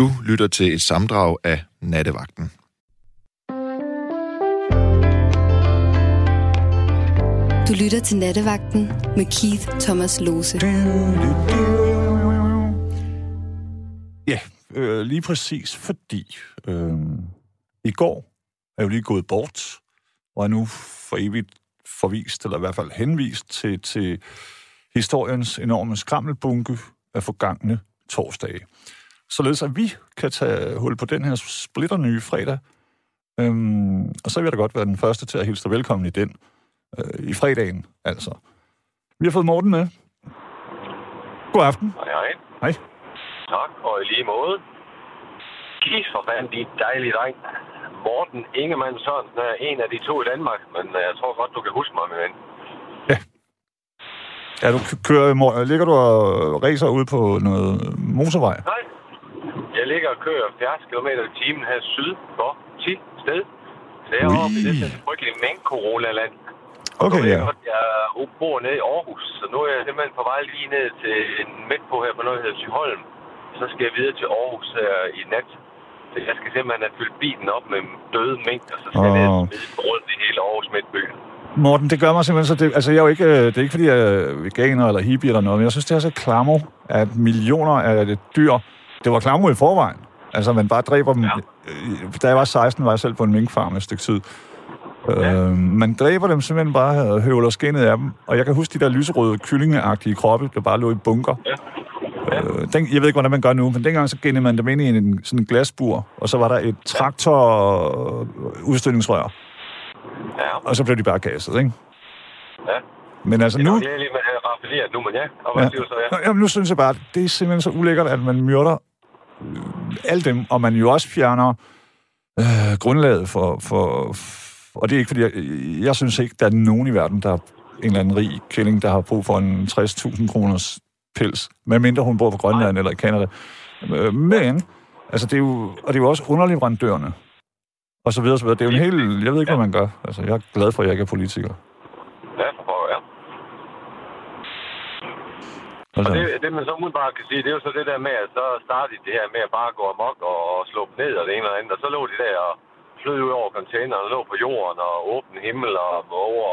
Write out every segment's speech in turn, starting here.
Du lytter til et samdrag af Nattevagten. Du lytter til Nattevagten med Keith Thomas Lose. Ja, øh, lige præcis fordi øh, i går er jo lige gået bort, og er nu for evigt forvist, eller i hvert fald henvist til, til historiens enorme skrammelbunke af forgangne torsdage. Således at vi kan tage hul på den her splitter nye fredag. Øhm, og så vil jeg da godt være den første til at hilse dig velkommen i den. Øh, I fredagen, altså. Vi har fået Morten med. God aften. Hej, hej. Hej. Tak, og i lige måde. For fanden, de dejlige dreng. Morten Ingemann Sørensen er en af de to i Danmark, men øh, jeg tror godt, du kan huske mig, min ven. Ja, du k- kører, ligger du og racer ud på noget motorvej? Nej. Jeg ligger og kører 70 km i timen her syd for 10 sted. Så jeg er oppe i det her frygtelige mængd-corona-land. Okay, ja. jeg Jeg bor nede i Aarhus, så nu er jeg simpelthen på vej lige ned til en midt på her på noget, der hedder Syholm. Så skal jeg videre til Aarhus her i nat. Så jeg skal simpelthen have fyldt bilen op med døde og så skal jeg ned Åh. og smide rundt i hele Aarhus midtby. Morten, det gør mig simpelthen så... Det, altså, jeg er jo ikke, øh, det er ikke, fordi jeg er veganer eller hippie eller noget, men jeg synes, det er så klammer, at millioner af dyr... Det var klammer i forvejen. Altså, man bare dræber dem... Ja. Da jeg var 16, var jeg selv på en minkfarm et stykke tid. Øh, man dræber dem simpelthen bare og høvler skinnet af dem. Og jeg kan huske de der lyserøde, kyllingeagtige kroppe, der bare lå i bunker. Ja. Ja. Øh, den, jeg ved ikke, hvordan man gør nu, men dengang så gennede man dem ind i en, sådan en glasbur, og så var der et traktor-udstødningsrør, Ja, og så blev de bare gasset, ikke? ja. Men altså Det er nu... lige med raffineret nu, men ja. Og hvad Ja. siger så, ja? Nå, Jamen, nu synes jeg bare, at det er simpelthen så ulækkert, at man myrder alle dem, og man jo også fjerner øh, grundlaget for, for... Og det er ikke, fordi jeg, jeg synes ikke, der er nogen i verden, der er en eller anden rig kælling, der har brug for en 60.000 kroners pels, medmindre hun bor på Grønland eller i Canada. Øh, Men, altså det er jo, og det er jo også underleverandørerne, og så videre, så videre. Det er jo en helt... Jeg ved ikke, hvad man gør. Altså, jeg er glad for, at jeg ikke er politiker. Ja, for pokker, ja. Altså, Og det, det, man så umiddelbart kan sige, det er jo så det der med, at så starte det her med at bare gå amok og, og slå dem ned og det ene og andet. Og så lå de der og flød ud over containeren og lå på jorden og åben himmel og over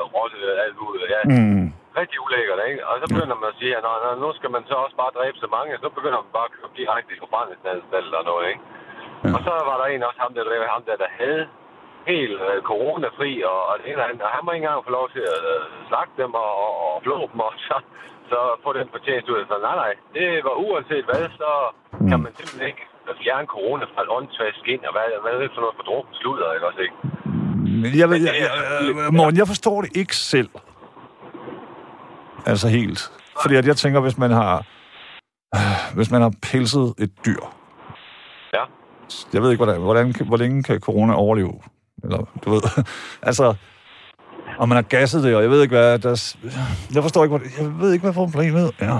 og rotte alt ud. Ja, mm, rigtig ulækkert, ikke? Og så begynder man at sige, at nå, nå, nu skal man så også bare dræbe så mange, så begynder man bare at køre direkte i forbrændingsanstalt og noget, ikke? Ja. Og så var der en også ham der, der, ham der, der havde helt øh, coronafri og, og det ene og han må ikke engang få lov til at øh, slagte dem og, og, og flå dem og så, så få den fortjeneste ud. Så nej, nej, det var uanset hvad, så Mm. kan man simpelthen ikke fjerne corona fra et åndssvagt skin, og hvad, hvad er det for noget for drukken sludder, ikke også, ikke? Jeg, jeg, jeg, jeg, Morten, jeg forstår det ikke selv. Altså helt. Fordi at jeg tænker, hvis man har øh, hvis man har pelset et dyr. Ja. Jeg ved ikke, hvordan, hvordan, hvor længe kan corona overleve? Eller, du ved, altså, og man har gasset det, og jeg ved ikke, hvad der, er- jeg forstår ikke, hvad, jeg ved ikke, hvad problemet er.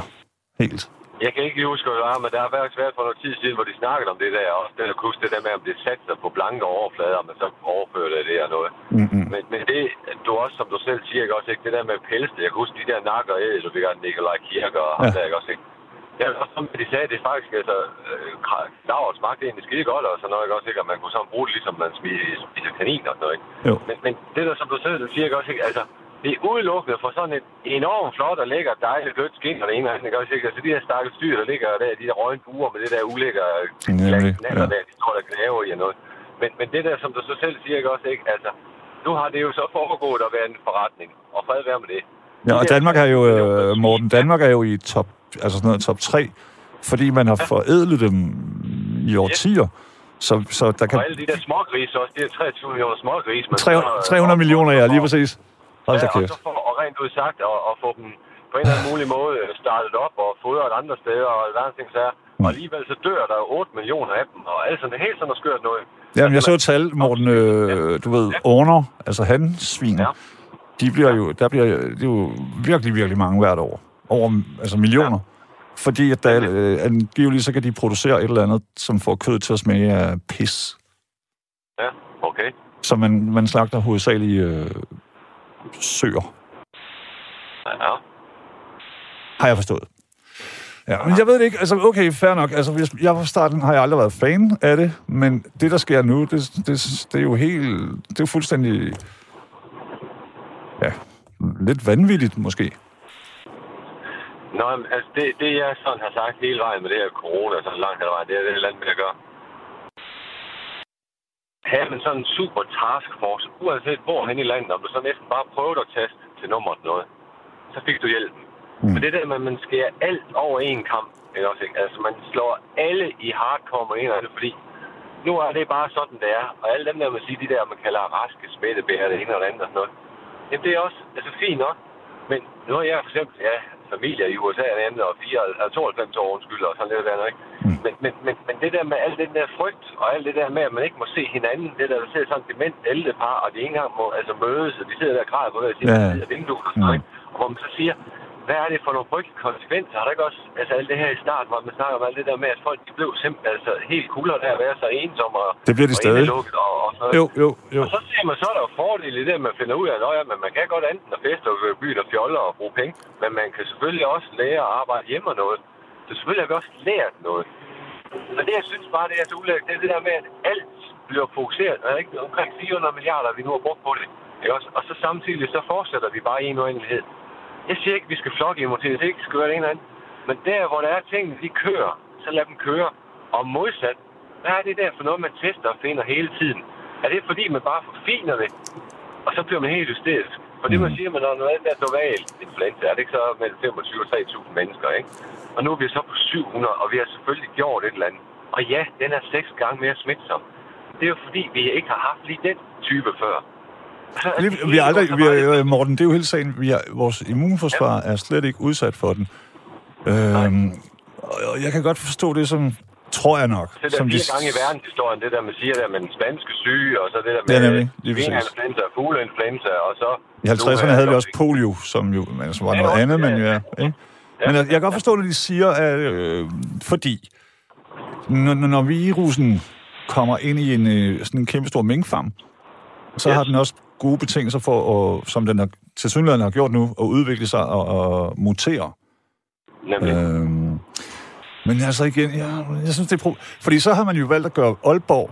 Helt. Jeg kan ikke huske, hvad det var, men der har været svært for noget tid siden, hvor de snakkede om det der, og det der huske det der med, om det satte sig på blanke overflader, men så overfører det og noget. Mm-mm. Men, men det, du også, som du selv siger, ikke også, ikke? det der med pelse, jeg kan huske de der nakker og æd, du fik Nikolaj Kirker og ham Ja. der, ikke også, ikke? Ja, også som de sagde, det er faktisk, altså, øh, Stavret smagte egentlig skide godt, og sådan noget, ikke også, ikke? Og man kunne sådan bruge det, ligesom man spiser, kanin og sådan noget, ikke? Jo. Men, men det der, som du selv siger, ikke også, ikke? Altså, det er udelukkende for sådan et enormt flot og lækker dejligt blødt skin, og det ene og andet, ikke også, ikke? Altså, de her stakkels dyr, der ligger der, de der røgne buer med det der ulækker Nemlig, knaller ja. der, de tror, der knaver i og noget. Men, men det der, som du så selv siger, ikke også, ikke? Altså, nu har det jo så foregået at være en forretning, og fred være med det. Ja, og Danmark er jo, øh, Morten, Danmark er jo i top, altså sådan noget top 3, fordi man har forædlet dem i årtier. Så, så der kan... Og alle de der smågrise også, de der 23 millioner smågrise. man 300, så- 300 millioner, ja, lige præcis. Hold da ja, og kæft. så for og rent ud sagt, og, og få dem på en eller anden mulig måde øh, startet op og fodret andre steder og andre ting så er. Mm. Og alligevel så dør der jo 8 millioner af dem, og alt sådan, helt sådan noget skørt noget. Jamen, jeg så et tal, Morten, øh, du ved, orner, altså handsvin, Ja. de bliver jo, der bliver, det er jo virkelig, virkelig mange hvert år. Over, altså millioner. Fordi at der, øh, angiveligt, så kan de producere et eller andet, som får kød til at smage af pis. Ja, okay. Så man, man slagter hovedsageligt øh, søer, Ja, har jeg forstået. Ja, men jeg ved det ikke. Altså, okay, fair nok. Altså, hvis, jeg fra starten har jeg aldrig været fan af det, men det, der sker nu, det, det, det er jo helt... Det er jo fuldstændig... Ja, lidt vanvittigt, måske. Nå, men, altså det, det jeg sådan har sagt hele vejen med det her corona, så langt her vejen, det er det land med at gøre. Have man sådan en super taskforce, uanset hvor hen i landet, om du så næsten bare prøvede at taste til nummeret noget, så fik du hjælpen. Mm. Men det der med, at man skærer alt over en kamp, ikke også, ikke? altså man slår alle i hardcore af det, fordi nu er det bare sådan, det er. Og alle dem der, man siger, de der, man kalder raske spættebærer, det ene eller andet og sådan noget, jamen det er også altså, fint nok. Men nu er jeg for eksempel, ja, familie i USA er andet, og 94, 92 år undskyld, og sådan lidt der, ikke? Mm. Men, men, men, men, det der med al den der frygt, og alt det der med, at man ikke må se hinanden, det der, der ser sådan dement ældre par, og de ikke engang må altså, mødes, og de sidder der og græder på hver side Ja, ja. af vinduet, og, sådan, ikke? og hvor man så siger, hvad er det for nogle frygtelige konsekvenser? Har der ikke også, altså alt det her i starten, hvor man snakker om alt det der med, at folk de blev simpelthen altså, helt kulder der at være så ensomme og, Det bliver de og stadig. og, og sådan. Jo, jo, jo. Og så siger man, så er der jo fordel i det, at man finder ud af, at ja, men man kan godt enten at feste og gå i byen og fjoller og bruge penge, men man kan selvfølgelig også lære at arbejde hjemme og noget. Så selvfølgelig har vi også lært noget. Og det, jeg synes bare, det er så ulækkert, det er det der med, at alt bliver fokuseret. Er ikke omkring 400 milliarder, vi nu har brugt på det. Ikke også? Og så samtidig, så fortsætter vi bare i en uendelighed. Jeg siger ikke, at vi skal flokke i motivet, ikke skal gøre det ene eller andet. Men der, hvor der er tingene, de kører, så lad dem køre. Og modsat, hvad er det der for noget, man tester og finder hele tiden? Er det fordi, man bare forfiner det, og så bliver man helt hysterisk? For det, man siger, man når noget der normal influenza, er det ikke så mellem 25 og 3.000 mennesker, ikke? Og nu er vi så på 700, og vi har selvfølgelig gjort et eller andet. Og ja, den er seks gange mere smitsom. Det er jo fordi, vi ikke har haft lige den type før. Det vi er aldrig, vi er, Morten, det er jo hele sagen. Vi er, vores immunforsvar er slet ikke udsat for den. Øhm, og jeg kan godt forstå det som, tror jeg nok, Det der som de, fire gange i verdenshistorien, det der, man siger der med den spanske syge, og så det der med Ja, nemlig. Svineinfluenza, fugleinfluenza, og så... I 50'erne havde vi også polio, som jo altså var Ja, noget andet, men ja, ja. ja. Ikke? Men jeg, jeg kan godt forstå, når de siger, at øh, fordi når, når- når virusen kommer ind i en øh, sådan en kæmpe stor minkfarm, så Yes. har den også gode betingelser for, at, som den har, til synligheden har gjort nu, at udvikle sig og, og mutere. Nemlig. Øhm, men altså igen, ja, jeg synes, det er pro- Fordi så har man jo valgt at gøre Aalborg.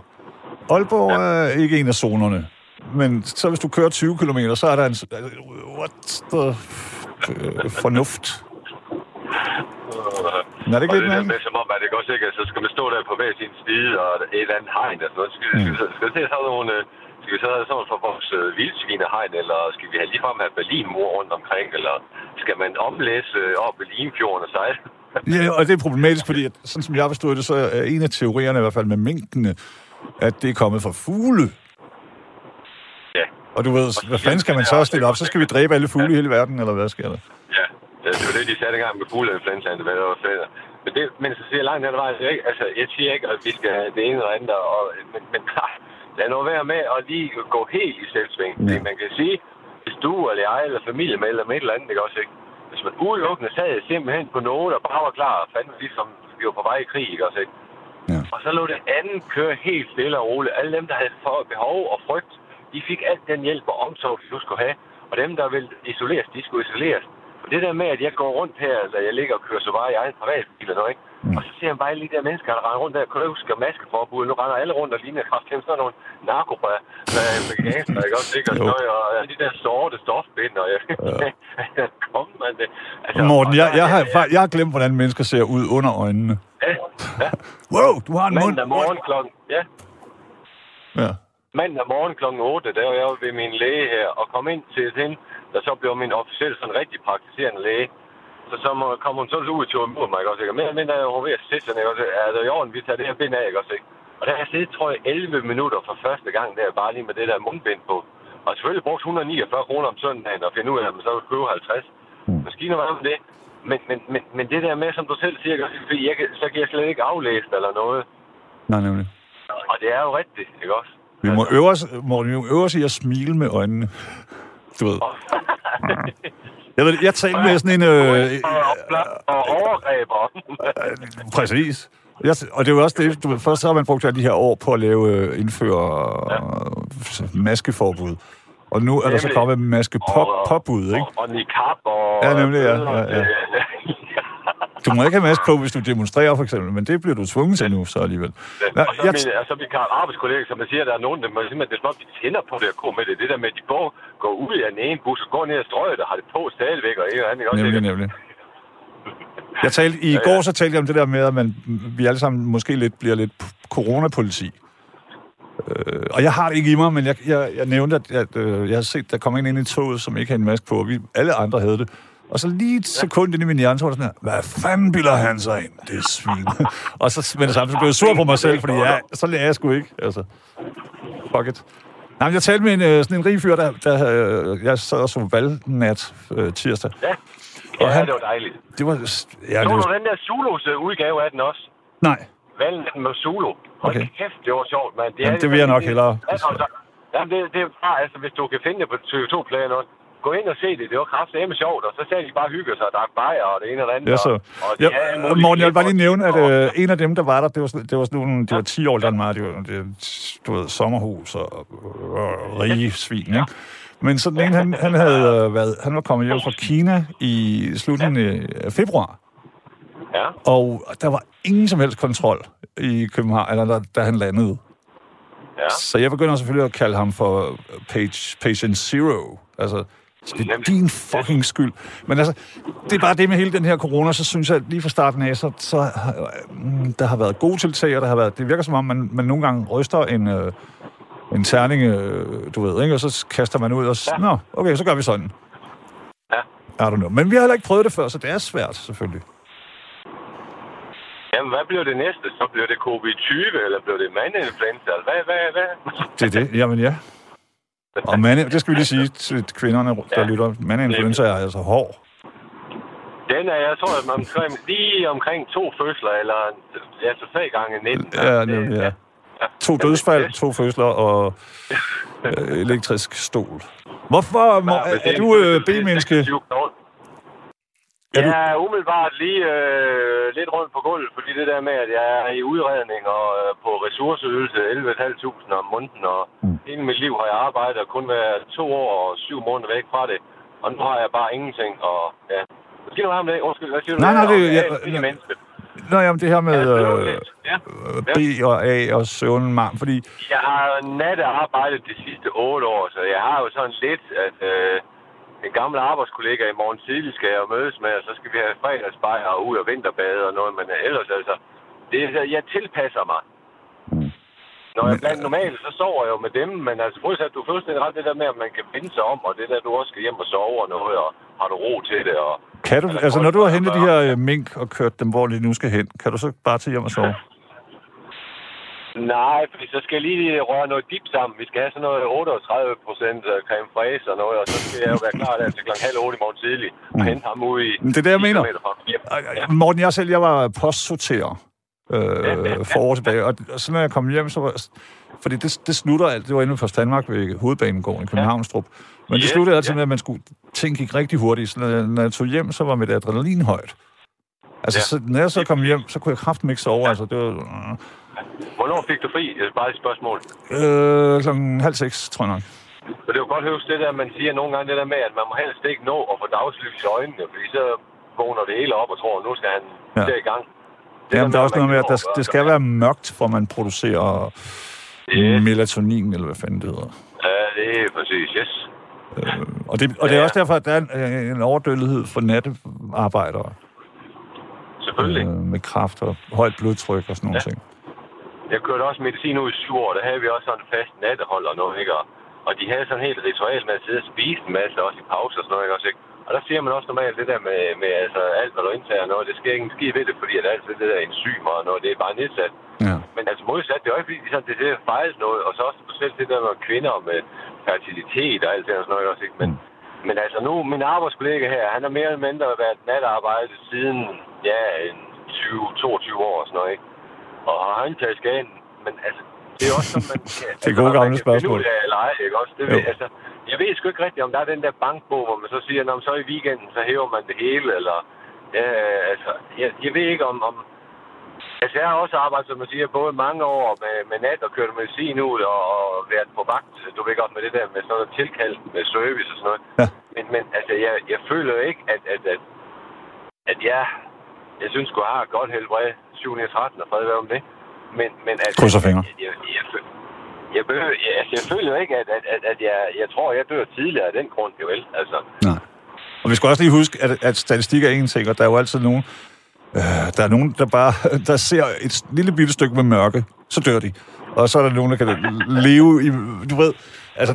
Aalborg ja. er ikke en af zonerne. Men så hvis du kører 20 km, så er der en... s- What the øh, fornuft? Men er det ikke og lidt det der med, som om, at det går sikkert, så skal man stå der på hver sin side, og et eller andet hegn, og sådan noget. Skal, skal, skal, skal se sådan nogle... øh, Skal vi så have sådan for vores øh, vildsvinehegn, eller skal vi have ligefrem have Berlinmur rundt omkring, eller skal man omlæse øh, op ved Limfjorden og sejle? Ja, og det er problematisk, fordi at, sådan som jeg forstået det, så er en af teorierne, i hvert fald med minkene, at det er kommet fra fugle. Ja. Og du ved, hvad fanden skal man så stille op? Så skal vi dræbe alle fugle i hele verden, eller hvad sker der? Ja, ja, det var det, de satte i gang med fugleinfluenzaen, det var fedt. Men, det, men så siger jeg langt vejen, ikke? Altså, jeg siger ikke, at vi skal have det ene eller andet, og, men, men lad nu være med at lige gå helt i selvsving. Ja. Man kan sige, hvis du eller jeg eller familiemedlem eller et eller andet, ikke også, ikke? Hvis man udelukkende sad simpelthen på noget, og bare var klar, fandme ligesom vi var på vej i krig, ikke også, ikke? Ja. Og så lå det andet køre helt stille og roligt. Alle dem, der havde for behov og frygt, de fik alt den hjælp og omsorg, de nu skulle have. Og dem, der ville isoleres, de skulle isoleres. Og det der med, at jeg går rundt her, eller jeg ligger og kører så bare i egen privatbil eller noget, ikke? Mm. Og så ser jeg bare alle de der mennesker, der render rundt der, du huske maskeforbud? Nu render alle rundt og ligner kraftigt sådan nogle gangster, ikke også? Og, sådan noget, og alle de der sorte stofbind, og jeg... Ja. Kom, man, det. Altså, Morten, og jeg, jeg, har, jeg har glemt, hvordan mennesker ser ud under øjnene. Ja, ja. Wow, du har en mund. Mandag morgen klokken... Ja, Ja. mandag morgen kl. 8, der var jeg ved min læge her, og kom ind til hende, der så blev min officielle sådan rigtig praktiserende læge. Så, så må, kom hun så ud tog imod mig, ikke også, ikke? Og mere eller mindre er hun ved at sætte sig, ikke også? Er det i orden, vi tager det her bind af, ikke også, ikke? Og der har jeg siddet, tror jeg, 11 minutter for første gang der, bare lige med det der mundbind på. Og selvfølgelig brugt 149 kroner om søndagen, og finde ud af, at man så vil købe 50. Mm. Maskiner var det. Men, men, men, men det der med, som du selv siger, ikke fordi jeg kan, så kan jeg slet ikke aflæse eller noget. Nej, nemlig. Og det er jo rigtigt, ikke også? Vi må øve os, Morten, vi må øve os i at smile med øjnene. Du ved. Jeg, ved, jeg talte med sådan en... Øh, og, og overgreber. præcis. Jeg, og det er jo også det, du først så har man brugt alle de her år på at lave, øh, indføre ja. maskeforbud. Og nu er der så Nemlig. kommet maskepåbud, ikke? Og, og niqab og... Ja, nemlig, ja, ja, ja. Du må ikke have maske på, hvis du demonstrerer, for eksempel, men det bliver du tvunget til nu, så alligevel. Ja, og så jeg, min, altså min arbejdskollega, som man siger, der er nogen, der man simpelthen, det er om, de tænder på det at gå med det. Det der med, at de går, går ud af den ene bus og går ned ad strøget og har det på stadigvæk, og en eller anden, ikke også? nemlig, Ikke? nemlig. Jeg talte, I går så talte jeg om det der med, at man, vi alle sammen måske lidt bliver lidt coronapoliti. Øh, og jeg har det ikke i mig, men jeg, jeg, jeg nævnte, at, at øh, jeg har set, der kom en ind i toget, som ikke havde en maske på, og vi, alle andre havde det. Og så lige et sekund ind i min hjerne, så var det sådan her, hvad fanden bilder han sig ind? Det er svin. og så med det samme, så blev jeg sur på mig selv, fordi ja, så lærer jeg sgu ikke. Altså, fuck it. Nej, men jeg talte med en, øh, sådan en rig fyr, der, der øh, jeg sad og så valgnat øh, tirsdag. Ja, Og ja han- det var dejligt. Det var... Ja, Så det du var den der Zulus udgave af den også? nej. Valgen med Zulu. Hold Okay. kæft, det var sjovt, mand. Jamen, det vil jeg nok hellere. Og så, jamen, det, det er bare, altså, hvis du kan finde det på TV2-playen også. Gå ind og se det. Det var kraftedeme sjovt, og så sagde de bare hygge sig og drak bajer og det ene og det andet. Ja, så. Og, og de Ja, mulige Morten, jeg vil bare lige nævne, at øh, en af dem, der var der, det var, sådan- det var sådan nogle, det var 10 år mig, det var, det, du ved, sommerhus og, og rige svin, ikke? Men sådan en, han, han havde øh, været, han var kommet hjem fra Kina i slutningen af februar, Ja, og der var ingen som helst kontrol i København, eller da, da han landede. ja. Så jeg begynder selvfølgelig at kalde ham for page, patient zero. Altså, det er din fucking skyld. Men altså, det er bare det med hele den her corona, så synes jeg, at lige fra starten af, så, så øh, der har været gode tiltag, og der har været, det virker som om, man, man nogle gange ryster en, øh, en terning, øh, du ved, ikke? og så kaster man ud og, Ja. nå, okay, så gør vi sådan. Ja. I don't know. Men vi har heller ikke prøvet det før, så det er svært, selvfølgelig. Jamen, hvad blev det næste? Så blev det COVID-20, eller blev det mandinfluenza? Hvad, hvad, hvad? Det er det. Jamen ja. Og mande, det skal vi lige sige til kvinderne, der Ja. lytter. Mandeinfluenza er altså hård. Den er, jeg tror, at man omkring, lige omkring to fødsler, eller altså tre gange 19. Ja, nemlig, ja. To dødsfald, to fødsler og øh, elektrisk stol. Hvorfor må, er, er du øh, B-menneske? Er du- Jeg er umiddelbart lige øh, lidt rundt på gulvet, fordi det der med, at jeg er i udredning og øh, på ressourceydelse 11.500 om måneden, og Mm. hele mit liv har jeg arbejdet og kun været to år og syv måneder væk fra det. Og nu har jeg bare ingenting, og ja. Hvad siger du ham det? Undskyld, hvad siger du? Nej, nej, det- jeg, jeg- jeg, menneske. Nå, jamen det her med er øh. Ja. øh, B og A og søvnmarm, fordi Jeg har nattearbejdet de sidste otte år, så jeg har jo sådan lidt, at øh, en gammel arbejdskollega i morgen tidlig skal jeg mødes med, og så skal vi have fredagsbajer og ud og vinterbade og noget, men ellers altså, det er, jeg tilpasser mig. Mm. Når jeg blandt normalt, så sover jeg jo med dem, men altså modsat, du er fuldstændig ret det der med, at man kan vende sig om, og det der, du også skal hjem og sove og noget, og har du ro til det, og kan du, der altså når du har hentet de her øh, mink og kørt dem, hvor de nu skal hen, kan du så bare tage hjem og sove? Nej, fordi så skal jeg lige røre noget dip sammen. Vi skal have sådan noget 38 procent creme fraise og noget, og så skal jeg jo være klar der til klokken halv otte i morgen tidlig og hente ham ud i... Det er det, jeg 10 mener. ej, Morten, jeg selv, jeg var postsorterer øh, for år tilbage, og, og så når jeg kom hjem, så var fordi det, det slutter alt, det var inde Post Danmark ved Hovedbanegården i Københavnstrup, men det Yes, sluttede altid ja. med, at man skulle, ting gik rigtig hurtigt, så når jeg, når jeg tog hjem, så var mit adrenalin højt. Altså, Ja. så, når jeg så kom hjem, så kunne jeg kraften ikke sove, altså, det var Hvornår fik du fri? Det er bare et spørgsmål. øh, klokken halv seks, tror jeg nok. For det er jo godt huske det der, man siger nogle gange, det der med, at man må helst ikke nå at få dagslys i øjnene, fordi så vågner det hele op og tror, nu skal han Ja. ja. i gang. Det Jamen, der er også at noget med, at der, det skal være mørkt, for man producerer Yes. melatonin, eller hvad fanden det hedder. Ja, det er præcis, yes. Og det, og det er Ja. også derfor, at der er en, en overdødelighed for nattearbejdere Selvfølgelig. øh, med kraft og højt blodtryk og sådan nogle Ja. ting. Jeg kørte også medicin ud i syv år, der havde vi også sådan en fast nattehold og noget, ikke? Og, og de havde sådan helt ritual med at sidde og spise en masse, også i pauser og sådan noget, ikke? Også, ikke? Og der siger man også normalt det der med, med altså, alt, hvad du indtager og noget, det sker ikke en skid ved det, fordi at alt det der enzymer og noget, det er bare nedsat. Ja. Men altså modsat, det er jo ikke fordi, de sådan, det er fejles noget, og så også specielt det der med kvinder med fertilitet og alt det der sådan noget, også, ikke? Men, men altså nu, min arbejdskollega her, han har mere eller mindre været natarbejde siden, ja, en 20-22 år og sådan noget, ikke? Og har han taget skaden, men altså, det er også sådan, man kan... Det er gode altså, gamle spørgsmål. Ud af, eller ej, ikke også? Det Jo. ved, altså, jeg ved sgu ikke rigtigt, om der er den der bankbog, hvor man så siger, når så i weekenden, så hæver man det hele, eller... Ja, altså, jeg, jeg ved ikke om, om... Altså, jeg har også arbejdet, som man siger, både mange år med, med nat og kørt medicin ud og, og været på vagt, du ved godt, med det der med sådan noget tilkald med service og sådan noget. Ja. Men, men altså, jeg, jeg føler ikke, at, at, at, at jeg jeg synes, du har et godt helbred. 7 13 og fred være om det. Men, men altså, Krydser fingre. Jeg, jeg, jeg, jeg, behøver, jeg, altså, jeg føler jo ikke, at, at, at, at jeg, jeg tror, jeg dør tidligere af den grund, jo vel. Altså, Nej. Og vi skal også lige huske, at, at statistik er en ting, og der er jo altid nogen, øh, der er nogen, der bare der ser et lille bitte stykke med mørke, så dør de. Og så er der nogen, der kan leve i, du ved, altså,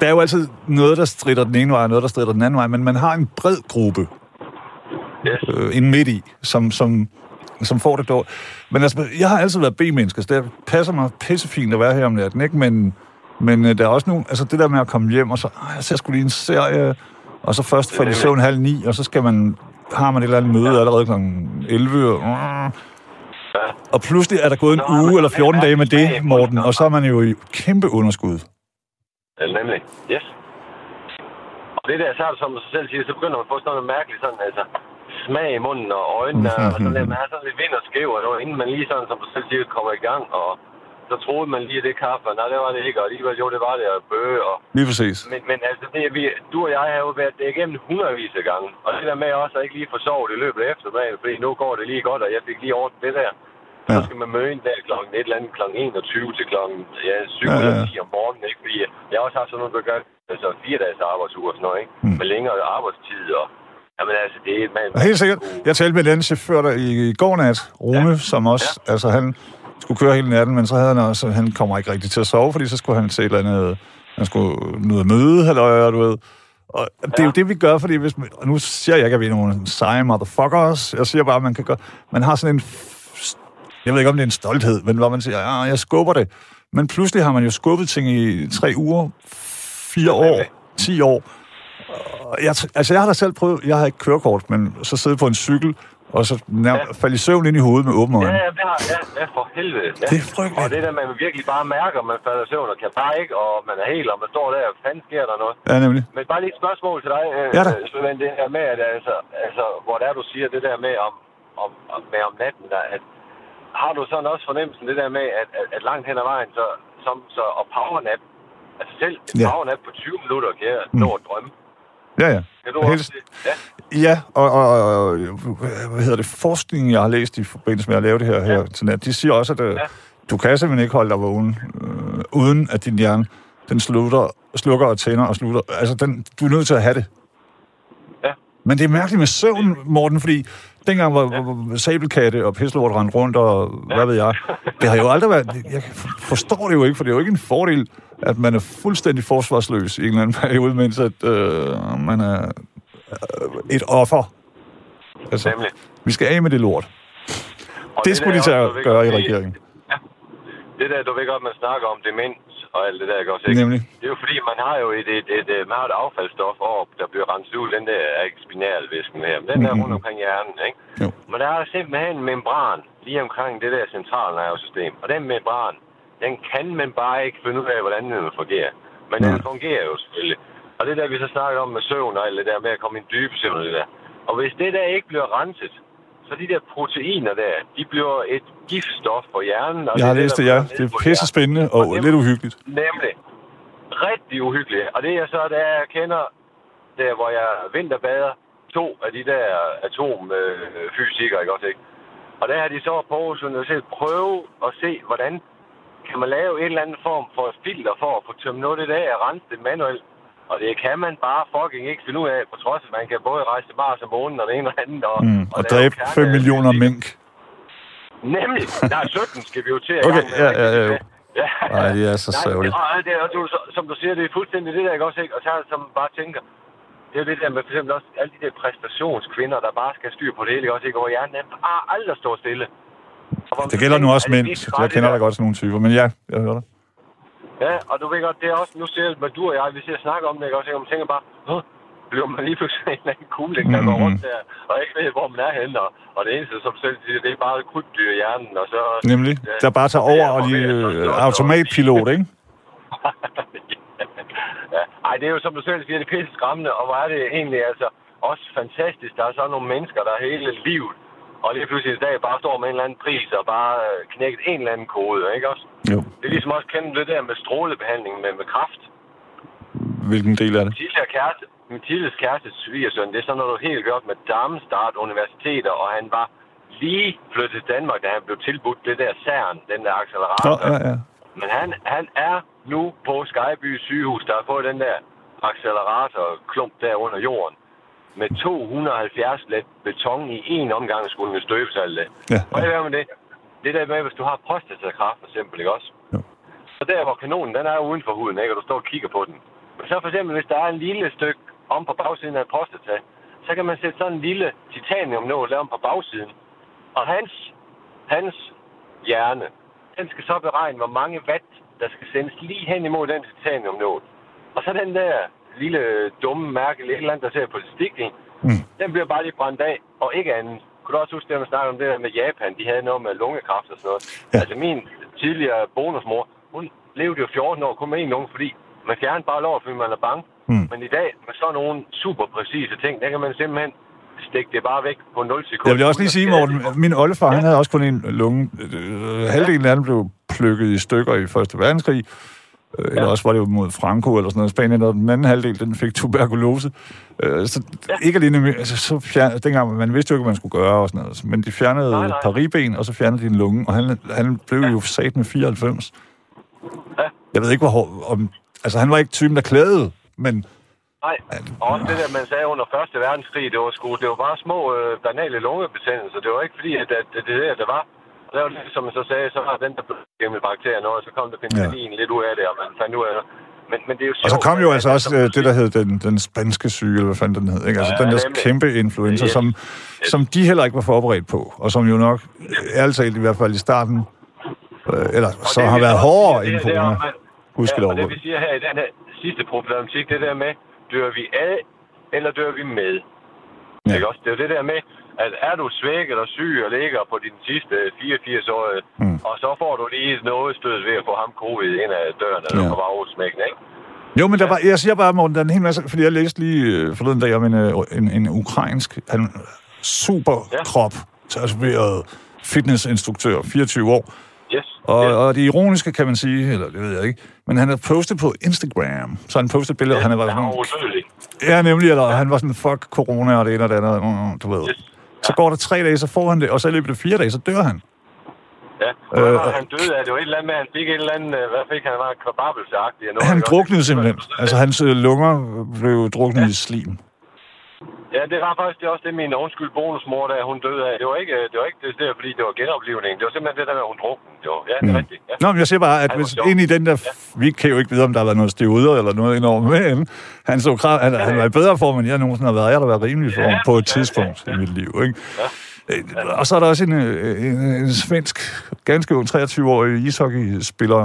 der er jo altid noget, der strider den ene vej, og noget, der strider den anden vej, men man har en bred gruppe, yes. øh, en midt i, som, som, som får det dårligt. Men altså, jeg har altid været B-menneske, så det passer mig pissefint at være her om natten, ikke? Men, men øh, der er også nogle, altså det der med at komme hjem, og så, "Ej, jeg ser sgu lige en serie, og så først får de søvn halv ni, og så skal man, har man et eller andet møde allerede kl. 11, og, Ja. og pludselig er der gået en Nå, uge eller 14 dage med det, Morten, og så er man jo i kæmpe underskud. Ja, nemlig. Yes. Og det der, så er det, som du selv siger, så begynder man at få sådan noget mærkeligt sådan, altså, smag i munden og øjnene, og sådan der, man er sådan lidt vind og skæv, og noget, inden man lige sådan, som du selv siger, kommer i gang, og så troede man lige, at det kaffe, og nej, det var det ikke, og alligevel, jo, det var det, og bøge, og Lige præcis. Men, men altså, det, vi, du og jeg har jo været det igennem hundredvis af gange. Og det der med også at ikke lige få sovet i løbet af eftermiddagen, fordi nu går det lige godt, og jeg fik lige ordnet det der. Ja. Så skal man møde en dag klokken et eller andet klokken 21 til klokken ja, 7 Ja, ja, ja, eller ja. 10 om morgenen, ikke? Fordi jeg har også haft sådan noget, der gør altså fire dages arbejdsuge og sådan noget, ikke? Mm. Med længere arbejdstid og... Jamen altså, det er... Man, Og helt sikkert. Jeg talte med en chauffør der i, i går nat, Rune, ja. som også, ja. altså han skulle køre hele natten, men så havde han også, han kommer ikke rigtig til at sove, fordi så skulle han til et eller andet, han skulle noget møde, eller du ved. Og det er jo det, vi gør, fordi hvis man, og nu siger jeg ikke, at vi er nogle seje motherfuckers, jeg siger bare, at man kan gøre, man har sådan en, jeg ved ikke, om det er en stolthed, men hvor man siger, ja, jeg skubber det. Men pludselig har man jo skubbet ting i tre uger, fire år, ti år, jeg, altså, jeg har da selv prøvet, jeg har ikke kørekort, men så sidde på en cykel, og så nær, Ja. falde i søvn ind i hovedet med åbne Ja, øjne. ja, det har, ja, ja, for helvede. Ja. Det er frygteligt. Og det der, man virkelig bare mærker, man falder i søvn og kan bare ikke, og man er helt, og man står der, og fanden sker der noget. Ja, nemlig. Men bare lige et spørgsmål til dig, øh, Ja da. øh, Svend, det her med, at altså, altså, hvor er, du siger det der med om, om, om, med om natten, der, at har du sådan også fornemmelsen det der med, at, at, at langt hen ad vejen, så, som, så og powernap, altså selv en Ja. ja. powernap på 20 minutter kan jeg nå at drømme. Ja, ja. Kan du Helt- også det? Ja. Ja, og, og, og hvad hedder det, forskningen, jeg har læst i forbindelse med at lave det her, her til nat, de siger også, at øh, Ja. du kan simpelthen ikke holde dig vågen, øh, uden at din hjerne, den slutter, slukker og tænder og slutter. Altså, den, du er nødt til at have det. Ja. Men det er mærkeligt med søvn, Morten, fordi dengang var ja. sabelkatte og pislort rendte rundt, og ja. hvad ved jeg, det har jo aldrig været... Jeg forstår det jo ikke, for det er jo ikke en fordel, at man er fuldstændig forsvarsløs i en eller anden periode, mens at, øh, man er øh, et offer. Altså, Nemlig. vi skal af med det lort. Og Det skulle de også, at gøre i det- regeringen. Det der, du ved godt, man snakker om demens og alt det der, ikke også? Ikke? Nemlig. Det er jo fordi, man har jo et, et, et, et, man har et affaldsstof op, der bliver renset ud, den der spinalvæsken her. Den der Mhm. rundt omkring hjernen, ikke? Jo. Men der er simpelthen en membran lige omkring det der centralnervesystem. Og den membran, den kan man bare ikke finde ud af, hvordan den fungerer. Men den fungerer jo selvfølgelig. Og det der, vi så snakker om med søvn og alt det der med at komme i en dybe søvn og det der. Og hvis det der ikke bliver renset, så de der proteiner der, de bliver et giftstof for hjernen. Og Jeg har det er læst der det, ja. Det er pisse spændende og Og lidt uhyggeligt. Nemlig. Rigtig uhyggeligt. Og det er så, da jeg kender, der hvor jeg vinterbader, to af de der atomfysikere, ikke også, ikke? Og der har de så på Aarhus Universitet prøve at se, hvordan kan man lave en eller anden form for filter for at få tømt noget af det af og rense det manuelt. Og det kan man bare fucking ikke finde ud af, på trods af, at man kan både rejse til Mars og månen og det ene og det andet. Og, Mm. Og lave dræbe kerne- 5 millioner mink. Nemlig. Nej, 17 skal vi jo til Okay, gang med. ja, ja, ja, jo. ja. Ej, det er så Nej, sørgeligt. Og, og det, og du, så- som du siger, det er fuldstændig det der, ikke også? Ikke? Og så er det, som bare tænker, det er jo det der med for eksempel også alle de der præstationskvinder, der bare skal have styr på det hele, ikke også? Ikke? Hvor hjernen er bare aldrig står stille. Og Det gælder nu også mænd, så jeg kender der? da godt sådan nogle typer. Men ja, jeg hører dig. Ja, og du ved godt, det er også, nu ser jeg, du og jeg, vi ser snakke om det, ikke også? Og man tænker bare, Åh, bliver man lige pludselig en eller anden kugling, der går Mhm. rundt der, og ikke ved, hvor man er henne, og, og det eneste, som selv siger, det er bare krybdyr i hjernen, og så... Nemlig. Ja. Der bare tager over og lige og øh, automatpilot, ikke? ja. Ej, det er jo som du selv siger, det er pisse skræmmende, og hvor er det egentlig altså også fantastisk. Der er så nogle mennesker, der hele livet, og lige pludselig i dag bare står med en eller anden pris og bare øh, knækket en eller anden kode, ikke også? Jo. Det er ligesom også kendt det der med strålebehandling med, med kraft. Hvilken del er det? Tidligere kæreste, min tidligere kæreste svigersøn, det er sådan noget helt godt med Darmstadt Universiteter, og han var lige flyttet til Danmark, da han blev tilbudt det der CERN, den der accelerator. ja, ja. Men han, han er nu på Skyby sygehus, der har fået den der accelerator-klump der under jorden. Med 270 let beton i en omgang skulle den støbes alt det. Ja, Og det er med det. Det der med, hvis du har prostatakræft for eksempel, ikke også? Jo. Så der, hvor kanonen, den er uden for huden, ikke? Og du står og kigger på den. Men så for eksempel, hvis der er en lille stykke om på bagsiden af en prostata, så kan man sætte sådan en lille titaniumnål om på bagsiden. Og hans, hans hjerne, den skal så beregne, hvor mange watt, der skal sendes lige hen imod den titaniumnål. Og så den der lille dumme mærke, eller et eller andet, der ser på stiklen, Mm. den bliver bare lige brændt af, og ikke andet. Kunne du også huske, at man snakkede om det der med Japan? De havde noget med lungekræft og sådan noget. Ja. Altså min tidligere bonusmor, hun levede jo 14 år kun med en lunge, fordi man fjernede bare lov, fordi man er bange. Mm. Men i dag, med sådan nogle super præcise ting, der kan man simpelthen stikke det bare væk på 0 sekunder. Jeg vil også lige sige, Morten, min oldefar, han havde også kun en lunge. Øh, Halvdelen af den blev plukket i stykker i Første Verdenskrig. Øh, Eller også var det jo mod Franco eller sådan noget Spanien, og den anden halvdel, den fik tuberkulose. Øh, Så ikke alene, med- altså, så fjern, dengang, man vidste jo ikke, hvad man skulle gøre og sådan noget, men de fjernede Nej, nej. pariben, og så fjernede de en lunge, og han, han blev jo sat med 94. Ja. Jeg ved ikke, hvor hår- om, altså han var ikke typen, der klædede, men Nej, og også det der, man sagde under Første Verdenskrig, det var, sgu, det var bare små øh, banale lungebetændelser. Det var ikke fordi, at, at det der, der var. Og der var det, som man så sagde, så var den der gennem bakterier noget, og så kom der penicillin ja. lidt ud af det, og man fandt ud af det. Men, men det er jo Og så sjovt, kom jo altså også øh, det, der hed den, den spanske syge, eller hvad fanden den hed. Ikke? Altså Ja, den der nemlig. kæmpe influenza, Yes. som, som de heller ikke var forberedt på. Og som jo nok, ærligt talt i hvert fald i starten, øh, eller Og så det, har vi været hårdere end det det corona. Gudskelov. Ja, og det vi siger her i den her sidste problematik, det der med, dør vi af, eller dør vi med? Ja. Ikke også? Det er jo det der med, at er du svækket og syg og ligger på din sidste 84-årige, Mm. mm. og så får du lige noget stød ved at få ham covid ind ad døren, eller Ja. ja. på bagsmækken, ikke? Jo, men der var, jeg siger bare, Morten, der er en hel masse, fordi jeg læste lige øh, forleden dag om en, øh, en, en ukrainsk, han super Ja. tatoveret fitnessinstruktør, 24 år. Yes. Og, yes. og det ironiske, kan man sige, eller det ved jeg ikke, men han har postet på Instagram, så han postet billeder, ja, han var sådan. Ja, nemlig, eller han var sådan, fuck corona og det ene og det andet, du ved. Yes. Så går der tre dage, så får han det, og så i løbet af fire dage, så dør han. Ja. Øh, Øh, han døde af, det var et eller andet med, han fik et eller andet, øh, hvad fik han, var kvababelsagtigt. Han druknede simpelthen. Altså, hans øh, lunger blev druknet i slim. Ja, det var faktisk det også det, min undskyld bonusmor, der hun døde af. Det var ikke, det var ikke det, der, fordi det var genoplivning. Det var simpelthen det der med, at hun druknede. Det var, ja, det er Mm. rigtigt. Ja. Nå, men jeg siger bare, at hvis ind i den der... Vi kan jo ikke vide, om der har været noget steroider eller noget indover, men han så krav, han, han var i bedre form, end jeg nogensinde har været. Jeg har da været rimelig form Ja, på et ja, tidspunkt ja, i mit liv, ikke? Øh, Og så er der også en, øh, en, en svensk, ganske ung 23-årig ishockeyspiller,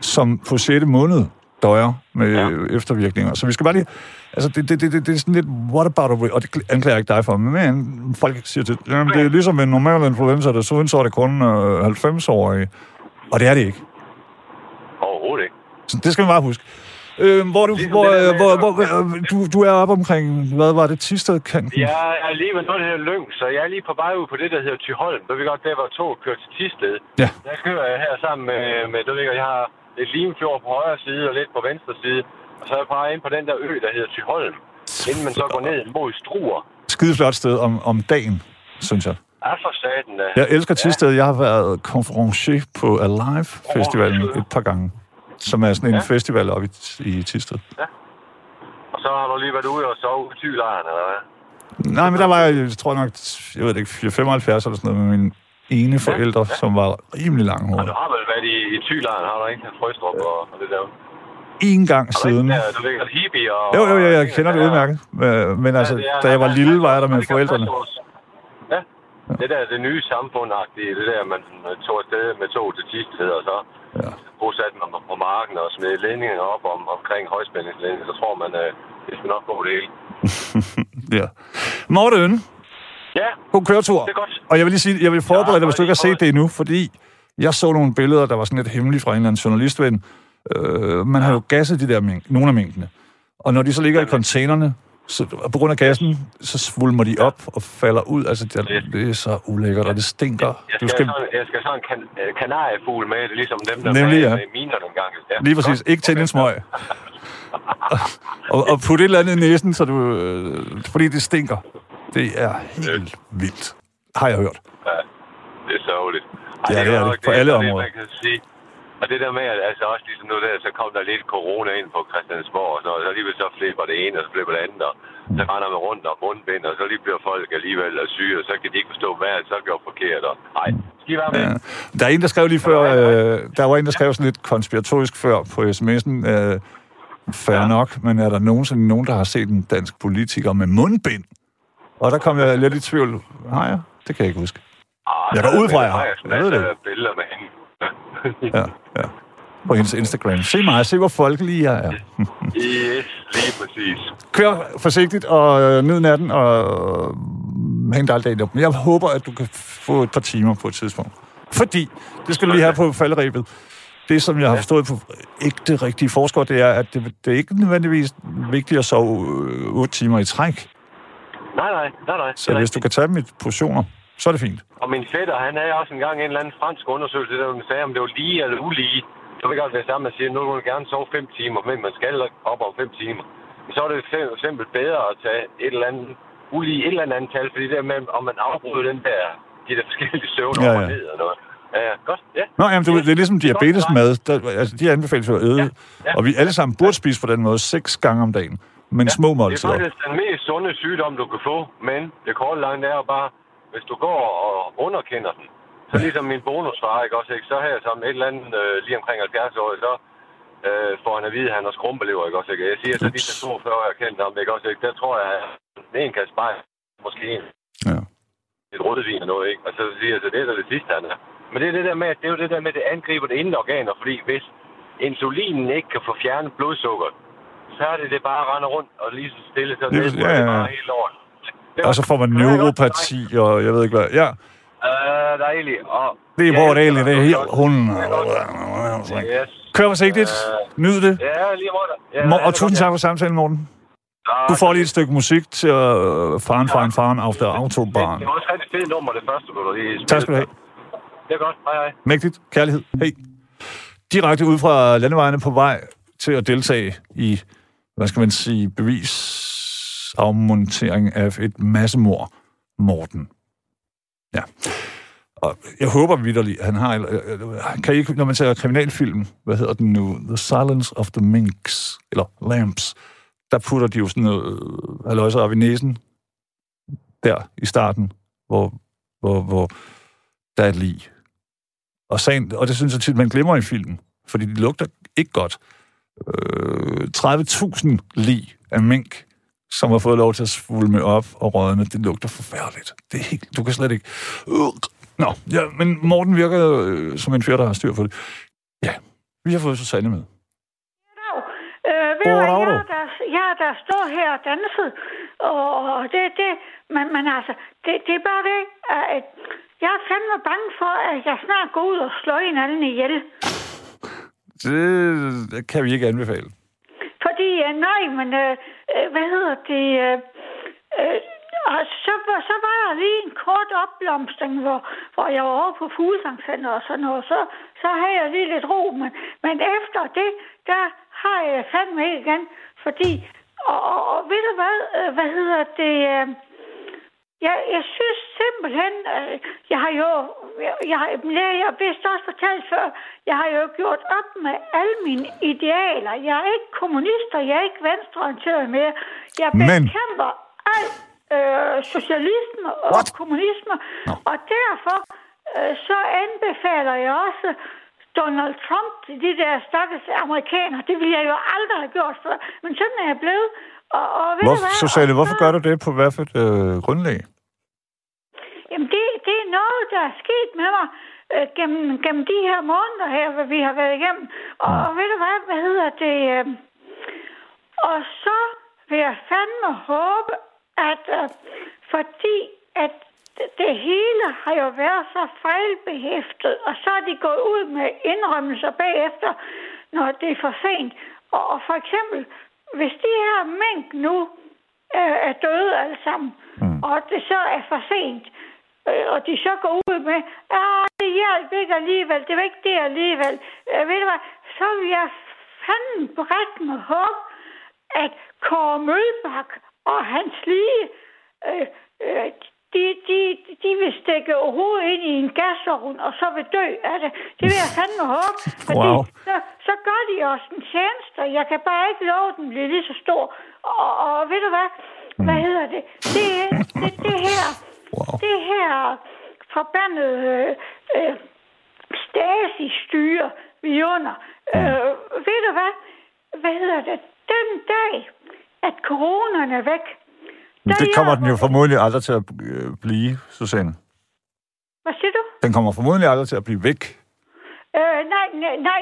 som på 6. måned døjer med ja. Eftervirkninger. Så vi skal bare lige... Altså, det, det, det, det, det er sådan lidt, what about it? Og det anklager jeg ikke dig for, men folk siger til, jamen, det er ligesom en normal influenza, der så så er det kun øh, 90-årige. Og det er det ikke. Overhovedet ikke. Så det skal man bare huske. Øh, hvor du, Ligesom hvor, der øh, med- hvor, hvor, øh, du, du er oppe omkring, hvad var det, Tisted kanten? Jeg er lige ved noget, der hedder Lyng, så jeg er lige på vej ud på det, der hedder Tyholm. Der ved godt, der var toget kørt til Tisted. Ja. Der kører jeg her sammen med, med du ved jeg har lidt Limfjord på højre side og lidt på venstre side. Og så er jeg bare ind på den der ø, der hedder Tyholm. Inden man så går ned mod Struer. Skide flot sted om, om dagen, synes jeg. Er for satan da. Jeg elsker Tisted. Jeg har været konferencier på Alive Festivalen et par gange, som er sådan en Ja. festival oppe i, i Tisted. Og så har du lige været ude og sove i Tylejren, eller hvad? Nej, men der var jeg, jeg tror nok, jeg ved det ikke, 475 eller sådan noget med mine ene forældre, som var rimelig Og langhårede. du har vel været i, i Tylejren, har du ikke? Frøstrup og, og det der. En gang du siden. der, du ved godt, hippie og... Jo, jo, jo, jeg kender det udmærket. Øh, Men altså, det er- da jeg var lille, var jeg der med forældrene. Ja, det der det nye samfundagtige, det der, man tog afsted med tog til Tisted, og så Ja. bosatte man på marken og smed ledninger op om, omkring højspændingsledninger, så tror man, at det skal nok gå det hele. Ja. Morten, Ja, god køretur. det er godt. Og jeg vil lige sige, jeg vil forberede dig, hvis du ikke har set det endnu, fordi jeg så nogle billeder, der var sådan lidt hemmelige fra en eller anden journalistven. Øh, man har jo gasset de der mink, nogle af minkene. Og når de så ligger i containerne, så på grund af gassen, så svulmer de op og falder ud. Altså, det, er- det er så ulækkert, og det stinker. Jeg Du skal, skal skal... Sådan, jeg skal sådan en kan, øh, kanariefugl med, det ligesom dem, der Nemlig, med, ja. med miner dengang. Ja. lige præcis ikke tænde en smøg. og, og putte et eller andet i næsen, så du, øh, fordi det stinker. Det er helt vildt. Har jeg hørt. Ja, det er sørgeligt. Ja, det er jo det. For alle det, områder. Man kan sige. Og det der med, at altså også ligesom nu der, så kom der lidt corona ind på Christiansborg, og så, og så alligevel så flipper det ene, og så flipper det andet, og så render man rundt om mundbind, og så lige bliver folk alligevel er syge, og så kan de ikke forstå, hvad er det så gjort forkert. Og, nej, skal I være med? Ja. Der er en, der skrev lige før, øh, der var en, der skrev sådan lidt konspiratorisk før på sms'en, øh, fair ja. nok, men er der nogensinde nogen, der har set en dansk politiker med mundbind? Og der kom jeg lidt i tvivl. Nej, ja, det kan jeg ikke huske. Ah, Jeg går ud fra, jeg har. Jeg Jeg ved det. billeder med hende. Ja, ja. På hendes Instagram. Se mig, se hvor folkelig jeg er. yes, lige præcis. Kør forsigtigt og øh, nyd natten, og øh, hæng dig aldrig op. Men jeg håber, at du kan få et par timer på et tidspunkt. Fordi, det skal du lige have på falderæbet, det som jeg har forstået på ægte rigtige forskere, det er, at det, det er ikke nødvendigvis vigtigt at sove øh, 8 timer i træk. Nej, nej, nej, nej. Så hvis du kan tage dem i portioner, så er det fint. Og min fætter, han havde også engang en eller anden fransk undersøgelse, der sagde, om det var lige eller ulige. Så vil jeg godt være sammen og sige, at nu vil man gerne sove fem timer, men man skal op om fem timer. Så er det for eksempel bedre at tage et eller andet ulige et eller andet antal, fordi det der med, om man afbryder den der, de der forskellige søvn Ja, op og ja. ned og noget. Ja, ja, godt, ja. Nå, jamen, det, det er ligesom diabetesmad. Der, altså, de anbefales jo at æde, Ja, ja. og vi alle sammen burde spise på den måde seks gange om dagen. Men små Det er måltider. faktisk den mest sunde sygdom, du kan få, men det korte lange det er bare, hvis du går og underkender den, så ligesom min bonusfar, ikke også, ikke? så her som et eller andet øh, lige omkring 70 år, så øh, får han at vide, at han har skrumpelever, ikke også, ikke? Jeg siger så lige til 42 år, jeg kendte ham, ikke også, ikke? Der tror jeg, at en kan spejle, måske en, Ja. et rødvin og noget, ikke? Og så siger jeg, så det er det sidste, han er. Men det er det der med, at det er jo det der med, at det angriber det indre organer, fordi hvis insulinen ikke kan få fjernet blodsukker, så er det det bare at rende rundt og lige så stille, så det, det ja, er ja, bare helt over. Og så får man neuropati, og jeg ved ikke hvad. Ja, Øh, dejligt. Og, det er hvor det egentlig, det er helt hunden. Yes. Kør forsigtigt. Nyd det. Ja, lige måde. Ja, og det tusind er tak for samtalen, Morten. Du får lige et stykke musik til øh, faren, faren, faren Det Autobahn. det var også rigtig fedt nummer, det første, du lige Tak skal du have. Det er godt. Hej, hej. Mægtigt. Kærlighed. Hej. Direkte ud fra landevejene på vej til at deltage i, hvad skal man sige, bevisafmontering af et massemord. Morten. Ja. Og jeg håber vidderligt, han har... Øh, øh, øh, kan I ikke, når man ser kriminalfilm, hvad hedder den nu? The Silence of the Minks, eller Lamps, der putter de jo sådan noget øh, halløjser op i næsen, der i starten, hvor, hvor, hvor der er et lig. Og, sagen, og det synes jeg tit, man glemmer i filmen, fordi de lugter ikke godt. Øh, 30.000 lig af mink, som har fået lov til at svulme op og rådne, det lugter forfærdeligt. Det er helt, du kan slet ikke... Øh. Nå, ja, men Morten virker øh, som en fyr, der har styr på det. Ja, vi har fået Susanne med. Øh, ved du jeg, der, jeg der stået her og danset, og, og det, det, men, men altså, det, det er bare det, at jeg er fandme bange for, at jeg snart går ud og slår en anden ihjel. Det kan vi ikke anbefale. Fordi, øh, nej, men, øh, øh, hvad hedder det, øh, øh, og så, så var der lige en kort opblomstring, hvor, hvor jeg var over på fuglesangcenter og sådan noget, så, så havde jeg lige lidt ro, men, men efter det, der har jeg fandme ikke igen, fordi, og, og, og ved du hvad, øh, hvad hedder det, øh, jeg, jeg synes simpelthen, øh, jeg har jo, jeg, jeg, har- det har jeg vist også fortalt før, jeg har jo gjort op med alle mine idealer. Jeg er ikke kommunist, og jeg er ikke venstreorienteret mere. Jeg Men- bekæmper al øh, socialisme og What? kommunisme, og derfor øh, så anbefaler jeg også Donald Trump de der stakkels amerikanere. Det ville jeg jo aldrig have gjort før, men sådan er jeg blevet. Og, og ved Hvor, hvad? Susanne, hvorfor gør du det på hvad for et øh, grundlag? Jamen, det, det er noget, der er sket med mig øh, gennem, gennem de her måneder her, hvad vi har været igennem. Og, og ved du hvad, hvad hedder det? Øh, og så vil jeg fandme håbe, at øh, fordi at det, hele har jo været så fejlbehæftet, og så er de gået ud med indrømmelser bagefter, når det er for sent. Og for eksempel, hvis de her mink nu øh, er døde alle sammen, mm. og det så er for sent, øh, og de så går ud med, ah, det hjalp ikke alligevel, det var ikke det alligevel. Øh, ved du hvad, så vil jeg fanden bredt med håb, at Kåre Mølbak og hans lige, øh, øh, de, de, de vil stikke hovedet ind i en gasovn, og så vil dø af det. Det vil jeg fandme håbe. Fordi Wow. så, de os en tjeneste. Jeg kan bare ikke love, at den bliver lige så stor. Og, og ved du hvad? Hvad hedder det? Det, det, det her... Wow. Det her forbandede øh, øh, Stasi-styre, vi er under. Øh, ved du hvad? Hvad hedder det? Den dag, at coronaen er væk, Men det er kommer den jo formodentlig aldrig til at øh, blive, Susanne. Hvad siger du? Den kommer formodentlig aldrig til at blive væk. Øh, nej, nej, nej,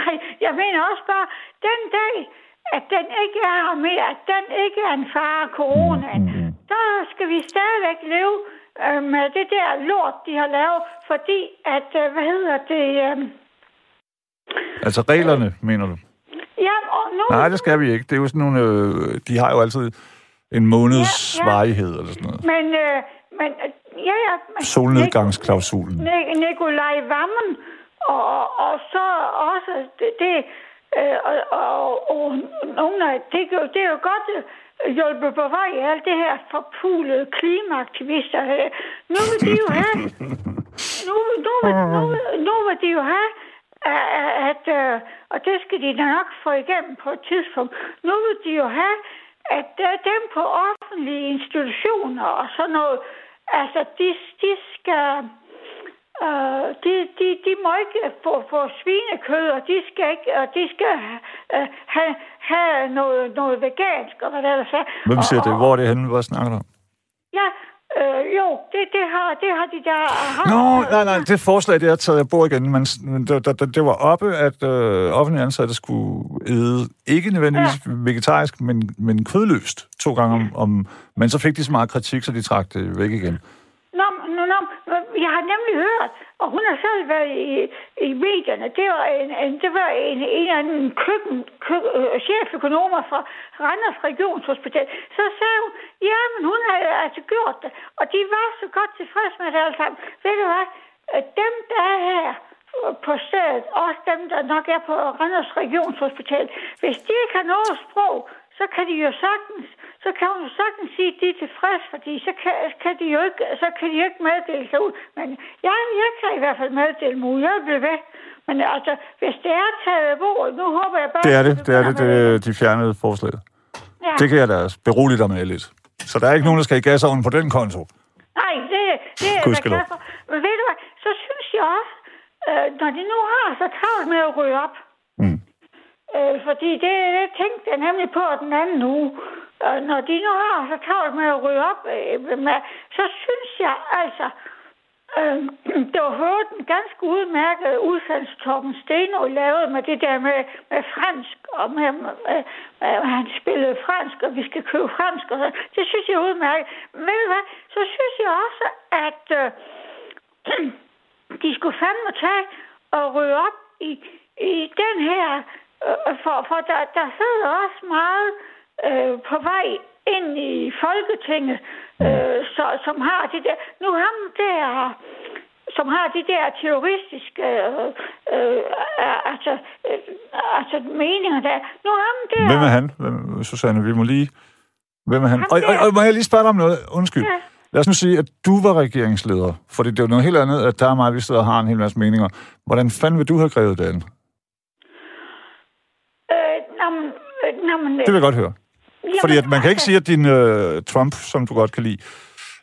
nej, jeg mener også bare, den dag, at den ikke er her mere, at den ikke er en fare, coronaen, Mm, så skal vi stadigvæk leve øh, med det der lort, de har lavet, fordi at, øh, hvad hedder det, øh, Altså reglerne, mener du? ja, og nu... Nej, det skal vi ikke. Det er jo sådan nogle... Øh, de har jo altid en måneds Ja, ja. varighed eller sådan noget. Men, øh, men, øh, ja, ja. Solnedgangsklausulen. Ni- Nikolaj Vammen, og, og, så også det, det øh, og, og, og nogle af, det, er jo, det er jo godt øh, hjulpet på vej i alt det her forpulede klimaaktivister. Nu vil de jo have, nu, nu, vil, nu, vil- nu vil de jo have, at, at øh, og det skal de nok få igennem på et tidspunkt, nu vil de jo have, at øh, dem på offentlige institutioner og sådan noget, altså de, de skal, øh, de, de, de må ikke få, få svinekød, og de skal ikke, og de skal øh, have, have noget, noget vegansk, og hvad der ellers er. Hvem siger og, det? Hvor er det henne? Hvad snakker du om? Ja, øh, jo, det, det, har, det har de der... Har, Nå, nej, nej, det forslag, det er taget af bord igen, men det, det, det var oppe, at øh, offentlige ansatte skulle æde, ikke nødvendigvis ja. vegetarisk, men, men kødløst to gange om, om, men så fik de så meget kritik, så de trak det væk igen. Nå, jeg har nemlig hørt, og hun har selv været i, i medierne, det var en, en, det var en, en eller anden køkken, køkken, øh, cheføkonomer fra Randers Regionshospital. Så sagde hun, ja, men hun har altså gjort det, og de var så godt tilfredse med det alle sammen. Ved du hvad, øh, dem der er her øh, på stedet, også dem, der nok er på Randers Regionshospital, hvis de ikke har noget sprog, så kan de jo sagtens, så kan hun sagtens sige, at de er tilfredse, fordi så kan, kan de jo ikke, så kan de jo ikke meddele sig ud. Men jeg, jeg kan i hvert fald meddele mig ud. Jeg bliver ved. Men altså, hvis det er taget af bordet, nu håber jeg bare... Det er det, det er det, det de fjernede forslaget. Ja. Det kan jeg da berolige dig med lidt. Så der er ikke nogen, der skal i gasovnen på den konto. Nej, det, det er jeg glad for. Men ved du hvad, så synes jeg også, øh, når de nu har så travlt med at ryge op, Mm øh, fordi det, det tænkte jeg nemlig på den anden uge, øh, når de nu har så travlt med at ryge op, øh, med, så synes jeg altså, øh, det var hørt en ganske udmærket udsendelse, Torben Steno lavede med det der med, med fransk, og med, med, med, med, han spillede fransk, og vi skal købe fransk, og så. det synes jeg er udmærket. Men ved du hvad, så synes jeg også, at øh, de skulle fandme tage og ryge op i, i den her, for, for der, der sidder også meget øh, på vej ind i Folketinget, øh, så, som har det der, nu ham der, som har de der terroristiske, øh, øh, altså, øh, altså meninger der. Nu ham der... Hvem er han? Hvem, Susanne, vi må lige... Hvem er han? Og, og, og må jeg lige spørge dig om noget? Undskyld. Ja. Lad os nu sige, at du var regeringsleder. For det er jo noget helt andet, at der er mig, vi sidder og har en hel masse meninger. Hvordan fanden vil du have grevet det an? Øh, nå, men, øh, nå, men, Det vil jeg godt høre. jamen, Fordi at man kan ikke sige, at din øh, Trump, som du godt kan lide,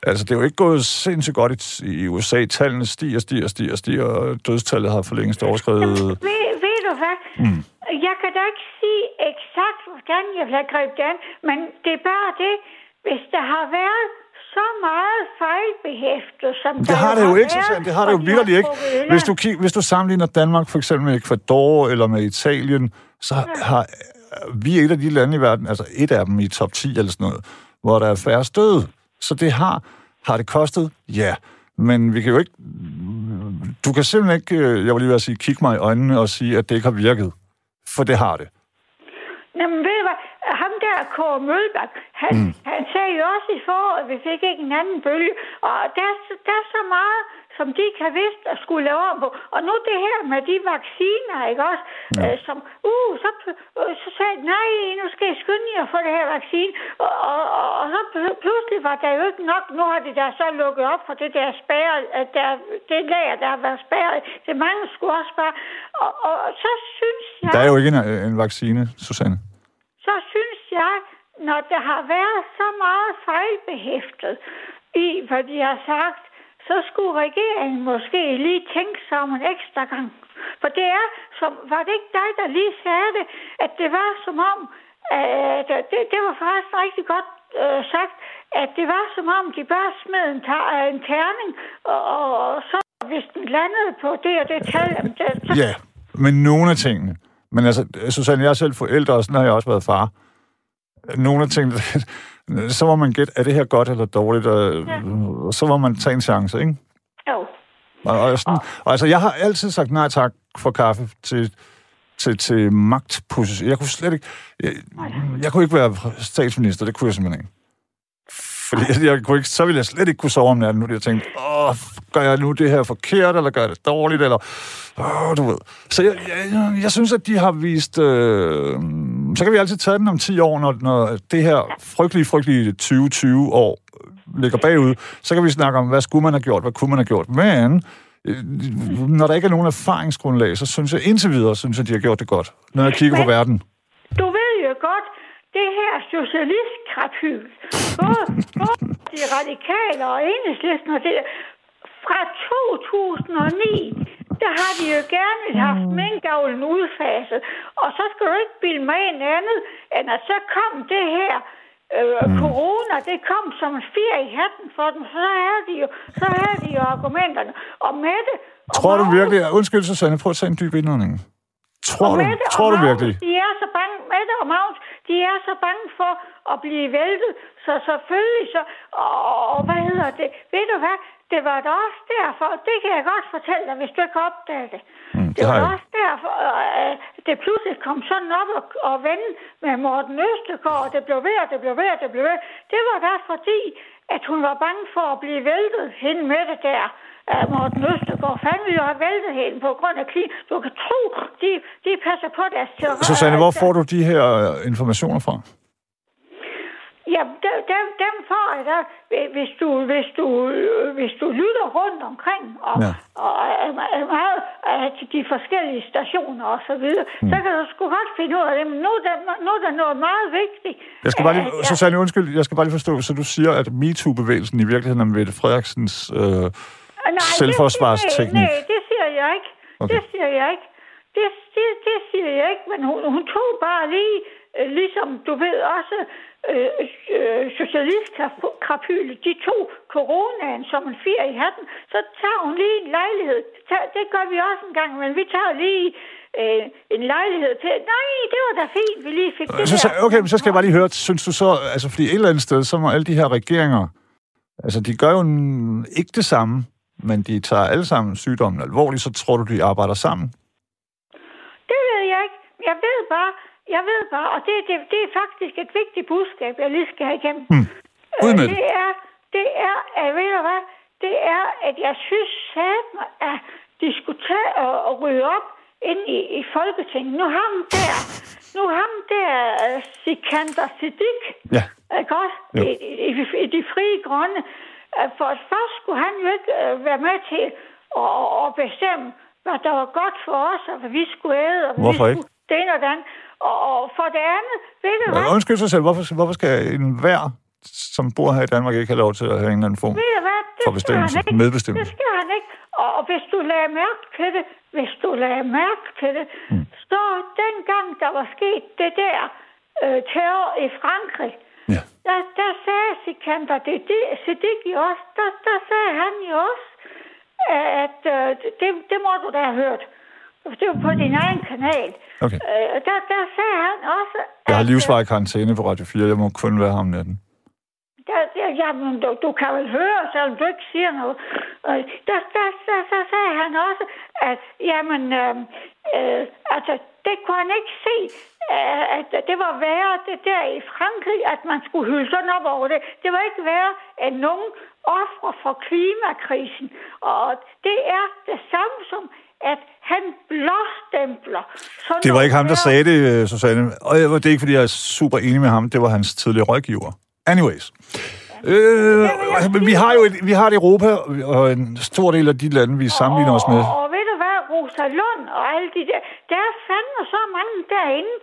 altså det er jo ikke gået sindssygt godt i, i USA. Tallene stiger, stiger, stiger, stiger, og dødstallet har for længst overskrevet... Ved, ved du hvad? Mm. Jeg kan da ikke sige eksakt, hvordan jeg vil have grebet an, men det er bare det, hvis der har været så meget fejlbehæftet, som Det der har det jo ikke, været. Det har det jo virkelig ikke. Hvis du, kig, hvis du sammenligner Danmark for eksempel med Ecuador eller med Italien, så har vi er et af de lande i verden, altså et af dem i top 10 eller sådan noget, hvor der er færre døde. Så det har, har det kostet? Ja. Men vi kan jo ikke... Du kan simpelthen ikke, øh, jeg vil lige ved at sige, kigge mig i øjnene og sige, at det ikke har virket. For det har det. Jamen ved du hvad, ham der, Kåre Mølbak, han, mm. han sagde jo også i foråret, at vi fik ikke en anden bølge. Og der, er der er så meget som de kan vist at skulle lave om på. Og nu det her med de vacciner, ikke også? Ja. Øh, som, uh, så, øh, så sagde jeg, nej, nu skal jeg skynde jer at få det her vaccine. Og, og, og, og så pludselig var der jo ikke nok. Nu har de der så lukket op for det der spærre, der, det lager, der har været spærret. Det mange skulle også bare... Og, og, og så synes jeg... Der er jo ikke en, en vaccine, Susanne. Så synes jeg, når der har været så meget fejlbehæftet i, hvad de har sagt, så skulle regeringen måske lige tænke sig om en ekstra gang. For det er, som, var det ikke dig, der lige sagde det, at det var som om, øh, at det, det var faktisk rigtig godt øh, sagt, at det var som om, de bare smed en, øh, en terning, og, og så hvis den landede på det og det tal, det, så... Ja, men nogle af tingene. Men altså, Susanne, jeg er selv forældre, og sådan har jeg også været far. Nogle af tingene, så må man gætte, er det her godt eller dårligt, og, ja. og så må man tage en chance, ikke? Jo. Og, og, sådan, og altså, jeg har altid sagt nej tak for kaffe til, til, til magtposition. Jeg kunne slet ikke... Jeg, jeg kunne ikke være statsminister, det kunne jeg simpelthen ikke. Fordi jeg, jeg kunne ikke, så ville jeg slet ikke kunne sove om natten, nu jeg tænkte, åh, gør jeg nu det her forkert, eller gør jeg det dårligt, eller, åh, du ved. Så jeg, jeg, jeg synes, at de har vist, øh, så kan vi altid tage den om 10 år, når, når det her frygtelige, frygtelige 2020 år ligger bagud, så kan vi snakke om, hvad skulle man have gjort, hvad kunne man have gjort. Men øh, når der ikke er nogen erfaringsgrundlag, så synes jeg indtil videre, synes jeg, at de har gjort det godt, når jeg kigger Men, på verden. Du ved jo godt, det her socialistkrapyl, både, både de radikale og enhedslisten og det, fra 2009, der har de jo gerne haft mm. minkavlen udfaset. Og så skal du ikke bilde mig en andet, end at så kom det her øh, mm. corona, det kom som en fjer i hatten for dem. Så havde de jo, så havde de jo argumenterne. Og Mette... Tror du virkelig... Undskyld, Susanne, prøv at tage en dyb indånding. Tror du, Mette tror du virkelig? De er så bange, Mette og Magnus, de er så bange for at blive væltet, så selvfølgelig så, og, og hvad hedder det, ved du hvad, det var da også derfor, det kan jeg godt fortælle dig, hvis du ikke opdager det. Mm, det, var også derfor, at det pludselig kom sådan op og, og vende med Morten Østergaard, og det blev ved, og det blev ved, og det blev ved. Det var der fordi, at hun var bange for at blive væltet hende med det der. Morten Østergaard, fanden ville jo have væltet hende på grund af krig. Du kan tro, de, de passer på deres terror. Susanne, hvor får du de her informationer fra? Ja, dem, dem, dem får jeg da, hvis du, hvis du, hvis du lytter rundt omkring og, ja. og, og, meget af de forskellige stationer og så videre, mm. så kan du sgu godt finde ud af det. Men nu er der, nu er der noget meget vigtigt. Jeg skal bare lige, at, Susanne, undskyld, jeg skal bare lige forstå, så du siger, at MeToo-bevægelsen i virkeligheden er Mette Frederiksens øh, nej, selvforsvarsteknik? Nej, det siger jeg ikke. Okay. Det siger jeg ikke. Det, det, det siger jeg ikke, men hun, hun tog bare lige, øh, ligesom du ved også, øh, øh, socialistkrapyle, de to coronaen som en fire i hatten, så tager hun lige en lejlighed. Det gør vi også en gang, men vi tager lige øh, en lejlighed til. Nej, det var da fint, vi lige fik det så, der. Okay, men så skal jeg bare lige høre, synes du så, altså fordi et eller andet sted, så må alle de her regeringer, altså de gør jo ikke det samme, men de tager alle sammen sygdommen alvorligt, så tror du, de arbejder sammen? Det ved jeg ikke. Jeg ved bare, jeg ved bare, og det, det, det er faktisk et vigtigt budskab, jeg lige skal have igennem. Hmm. Øh, det er, det er, at, ved du hvad, det er, at jeg synes mig, at de skulle tage og, og rydde op ind i, i Folketinget. Nu ham der, nu ham der, uh, Sikander Siddiq, ja. ikke også? I, i, i, de frie grønne. Uh, for først skulle han jo ikke uh, være med til at, at bestemme, hvad der var godt for os, og hvad vi skulle æde. Og Hvorfor vi ikke? Skulle, det og den. Og, og for det andet, ved du hvad? Undskyld sig selv, hvorfor, hvorfor skal en hver, som bor her i Danmark, ikke have lov til at have en eller anden form for bestemmelse, medbestemmelse? Det skal han ikke. Og, og hvis du lagde mærke til det, hvis du lagde mærke til det, mm. så dengang der var sket det der øh, terror i Frankrig, ja. der, der sagde Sikander, det, det, Siddiqui også, der, der sagde han jo også, at øh, det, det må du da have hørt. Det var på din egen kanal. Okay. Øh, der, der sagde han også... Jeg har livsvarig karantæne på Radio 4. Jeg må kun være ham natten. Der, der, jamen, du, du kan vel høre, selvom du ikke siger noget. Øh, der, der, der, der sagde han også, at jamen, øh, øh, Altså, det kunne han ikke se, øh, at det var værre det der i Frankrig, at man skulle hylde sådan op over det. Det var ikke værre end nogen ofre for klimakrisen. Og det er det samme som, at han blåstempler. sådan Det var ikke ham, der sagde det, øh, Susanne. Og det er ikke, fordi jeg er super enig med ham. Det var hans tidligere rådgiver. Anyways. Øh, men vi har jo et, vi har et Europa, og en stor del af de lande, vi sammenligner os med. Og, og ved du hvad, Rosa Lund og alle de der, der er fandme så mange derinde.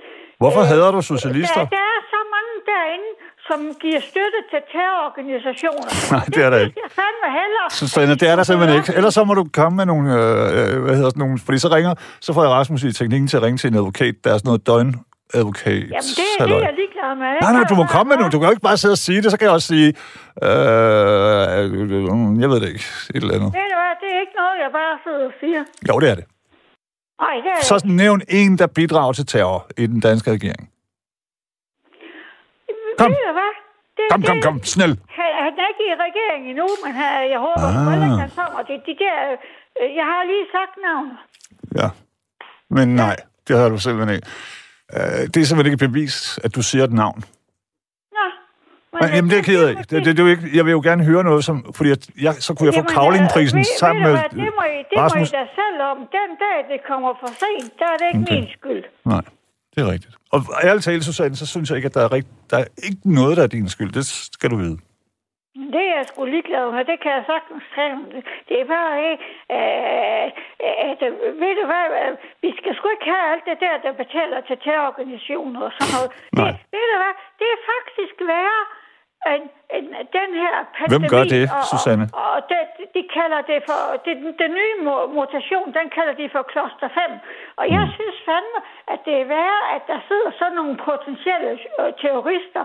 Hvorfor Øh, hader du socialister? Der, der er så mange derinde, som giver støtte til terrororganisationer. Nej, det er der ikke. Det er fandme heller. Susanne, det er der simpelthen ikke. Ellers så må du komme med nogle, øh, hvad hedder sådan nogle, fordi så ringer, så får jeg Rasmus i teknikken til at ringe til en advokat. Der er sådan noget døgn advokat. Jamen, det, det er jeg ligeglad med. Nej, nej, du må komme med nu. Du kan jo ikke bare sidde og sige det. Så kan jeg også sige, øh, jeg ved det ikke, et eller andet. Ved du hvad, det er ikke noget, jeg bare sidder og siger. Jo, det er det. Nej, det er Så nævn en, der bidrager til terror i den danske regering. Kom. Ved du hvad? Det, Kom, kom, det- kom, snæl. Han, han er ikke i regeringen endnu, men han, jeg håber, Ah. at han kommer. Det, de der, øh, jeg har lige sagt navn. Ja. Men nej, det har du simpelthen ikke. Øh, det er simpelthen ikke bevis, at du siger et navn. Nå. Men, Men, jamen, det er jeg ked af. Det, det, det, jo ikke, jeg vil jo gerne høre noget, som, fordi jeg, jeg, så kunne jeg få kavlingprisen ved- sammen ved med hvad, Det må I, det Rasmus. må I da selv om. Den dag, det kommer for sent, der er det ikke Okay. min skyld. Nej, det er rigtigt. Og ærligt talt, Susanne, så synes jeg ikke, at der er, rigt, der er ikke noget, der er din skyld. Det skal du vide. Det er jeg sgu ligeglad med. Det kan jeg sagtens sige. Det er bare ikke... Øh, at, øh, ved du hvad? øh, Vi skal sgu ikke have alt det der, der betaler til terrororganisationer og sådan noget. Nej. Det, ved du hvad? Det er faktisk værre end, end den her pandemi. Hvem gør det, og, Susanne? Og, og det, de kalder det for... Det, den nye mu- mutation, den kalder de for kloster 5. Og jeg Mm. synes fandme, at det er værre, at der sidder sådan nogle potentielle øh, terrorister,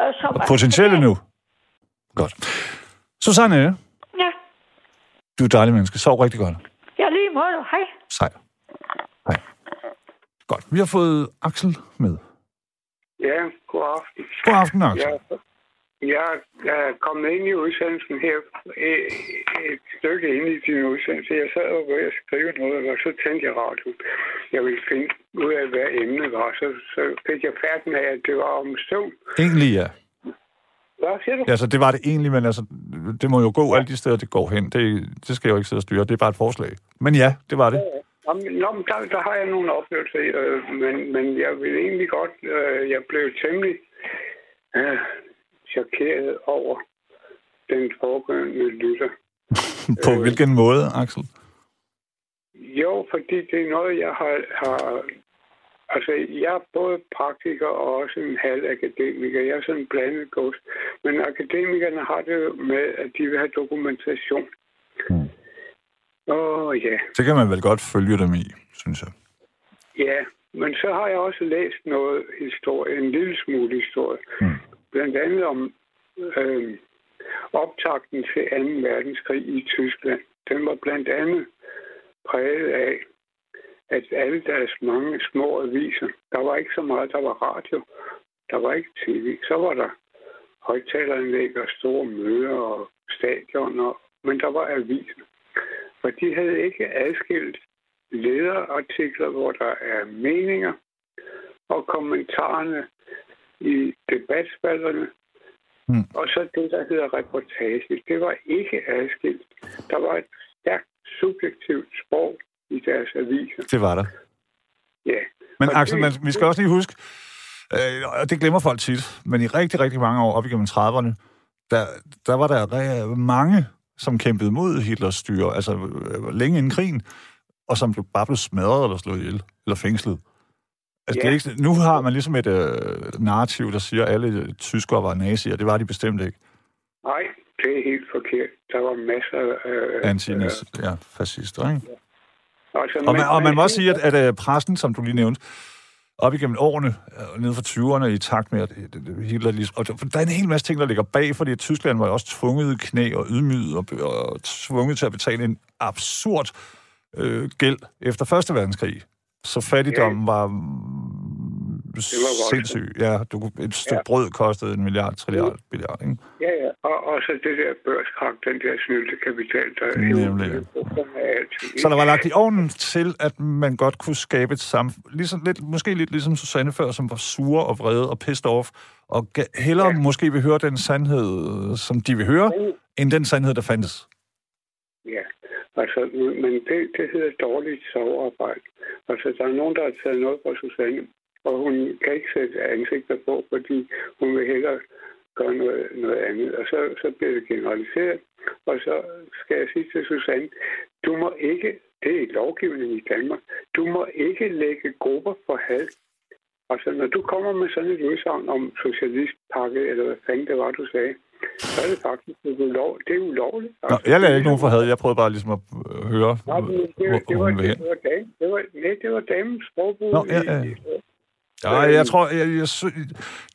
øh, som... er- Potentielle nu. Godt. Susanne, Ja, du er et dejligt menneske. Sov rigtig godt. jeg lige måde. Hej. Sej. Hej. Godt. Vi har fået Axel med. Ja, god aften. God aften, Axel. Jeg, jeg er kommet ind i udsendelsen her et, stykke ind i din udsendelse. Jeg sad og ved at skrive noget, og så tændte jeg radioen. Jeg ville finde ud af, hvad emnet var. Så, så fik jeg færden af, at det var om søvn. Egentlig ja. Hvad siger du? Altså, det var det egentlig, men altså, det må jo gå alle de steder, det går hen. Det, det skal jeg jo ikke sidde og styre. Det er bare et forslag. Men ja, det var det. Jamen, Nå, men der, der har jeg nogle oplevelser, øh, men, men jeg vil egentlig godt... Øh, jeg blev temmelig øh, chokeret over den foregående lytter. På hvilken måde, Axel? Jo, fordi det er noget, jeg har... har altså, jeg er både praktiker og også en halv akademiker. Jeg er sådan en blandet gods. Men akademikerne har det jo med, at de vil have dokumentation. Hmm. Åh, ja. Det kan man vel godt følge dem i, synes jeg. Ja, men så har jeg også læst noget historie, en lille smule historie. Mm. Blandt andet om øh, optakten til 2. verdenskrig i Tyskland. Den var blandt andet præget af, at alle deres mange små aviser, der var ikke så meget, der var radio, der var ikke tv, så var der højtaleranlæg og store møder og stadioner, men der var aviser. For de havde ikke adskilt lederartikler, hvor der er meninger, og kommentarerne i debatspalterne, Mm. og så det, der hedder reportage. Det var ikke adskilt. Der var et stærkt subjektivt sprog i deres aviser. Det var der. Ja. Men Og Axel, det- man, vi skal også lige huske, øh, og det glemmer folk tit, men i rigtig, rigtig mange år op igennem 30'erne, der, der var der mange, som kæmpede mod Hitlers styre, altså øh, længe inden krigen, og som blev, bare blev smadret eller slået ihjel, eller fængslet. Altså, Ja. det er ikke, nu har man ligesom et øh, narrativ, der siger, at alle tyskere var nazier. Det var de bestemt ikke. Nej, det er helt forkert. Der var masser af... anti ja, fascister, ikke? altså, Og man, og man må også sige, at, at øh, pressen, som du lige nævnte, op igennem årene, øh, nede fra 20'erne, i takt med, at øh, Hitler lige... Og der der er en hel masse ting, der ligger bag, fordi Tyskland var jo også tvunget i knæ og ydmyget og, og tvunget til at betale en absurd øh, gæld efter Første Verdenskrig. Så fattigdommen var mm, voldsomt. sindssyg. Ja, du, et stykke Ja. brød kostede en milliard, trilliard, milliard, ikke? Ja, ja. Og, og så det der børskrak, den der snylte kapital, der Nemlig. er alting. Så der var lagt i ovnen til, at man godt kunne skabe et samfund, ligesom, lidt, måske lidt ligesom Susanne før, som var sure og vrede og pissed off, og hellere ja. måske vil høre den sandhed, som de vil høre, end den sandhed, der fandtes. Ja, altså, men det, det hedder dårligt sovearbejde. Altså, der er nogen, der har taget noget fra Susanne, og hun kan ikke sætte ansigter på, fordi hun vil hellere gøre noget, noget andet. Og så, så bliver det generaliseret. Og så skal jeg sige til Susanne, du må ikke, det er lovgivning i Danmark, du må ikke lægge grupper for had. Altså, når du kommer med sådan et udsagn om socialistpakke, eller hvad fanden det var, du sagde, så er det faktisk det er ulov, det er ulovligt. Nå, jeg lavede ikke nogen for had. Jeg prøvede bare ligesom at øh, høre, Nej, men det, hvor, det, var, hun hen. det, var dame, det var, nej, det var damens sprogbrug. Nå, ja, ja. i- Ja, jeg tror, jeg, jeg, sy-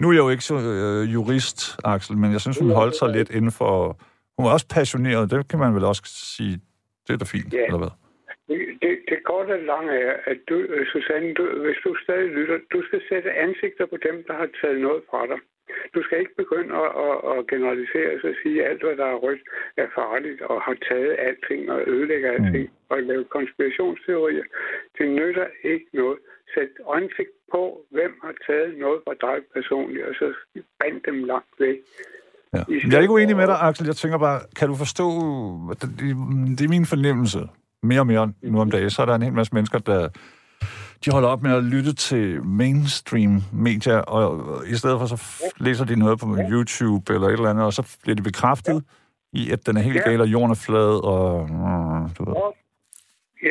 nu er jeg jo ikke så øh, jurist, Axel, men jeg synes, hun holdt sig lidt inden for... Hun var også passioneret, det kan man vel også sige. Det er da fint, Ja. eller hvad? Det, det, det korte og lange er, at du, øh, Susanne, du, hvis du stadig lytter, du skal sætte ansigter på dem, der har taget noget fra dig. Du skal ikke begynde at, at, at generalisere og sige, at alt, hvad der er rødt, er farligt og har taget alting og ødelægger alting mm. og lave konspirationsteorier. Det nytter ikke noget. Sæt ansigt på, hvem har taget noget fra dig personligt, og så band dem langt væk. Ja. Jeg er ikke uenig med dig, Axel. Jeg tænker bare, kan du forstå... Det, det, det er min fornemmelse. Mere og mere nu om dagen. Så er der en hel masse mennesker, der... De holder op med at lytte til mainstream medier, og i stedet for så læser de noget på YouTube eller et eller andet, og så bliver de bekræftet i, at den er helt Ja. gal, og jorden er flad, og... mm, Du ved.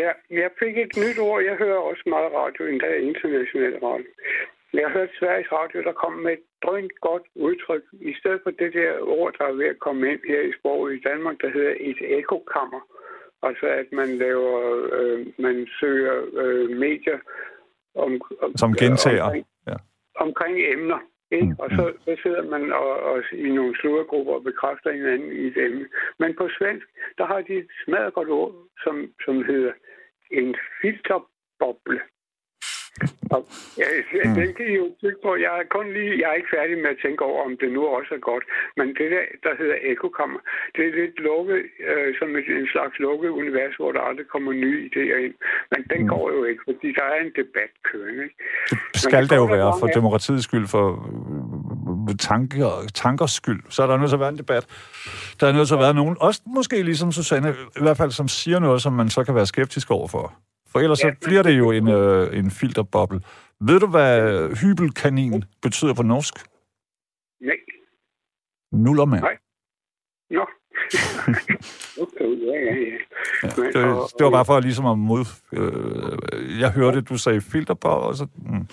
Ja, jeg fik et nyt ord. Jeg hører også meget radio, endda international radio. Jeg har hørt Sveriges Radio, der kom med et drønt godt udtryk. I stedet for det der ord, der er ved at komme ind her i sproget i Danmark, der hedder et ekokammer. Altså at man laver, øh, man søger øh, medier om, om, Som gentager. omkring, Ja. omkring emner. Ikke? Og så, så sidder man og, og, i nogle sluddergrupper og bekræfter hinanden i et emne. Men på svensk, der har de et smadret godt ord, som, som hedder en filterboble. Ja, den kan I jo tykke på. Jeg er, kun lige, jeg er ikke færdig med at tænke over, om det nu også er godt. Men det der, der hedder ekokammer, det er lidt lukket, øh, som et, en slags lukket univers, hvor der aldrig kommer nye idéer ind. Men den Mm. går jo ikke, fordi der er en debat kørende. Det skal det der jo være for demokratiets skyld, for øh, tanker, tankers skyld. Så er der nødt til at være en debat. Der er nødt til at være nogen, også måske ligesom Susanne, i hvert fald som siger noget, som man så kan være skeptisk overfor. For ellers Ja, så bliver det jo en, øh, en filterboble. Ved du, hvad hybelkanin betyder på norsk? Nej. Nullermand. Nej. Nå. okay, ja, ja, ja. Ja, Men, det, og- det var bare for ligesom at mod... Øh, jeg hørte, du sagde filterboble, og så... Mm.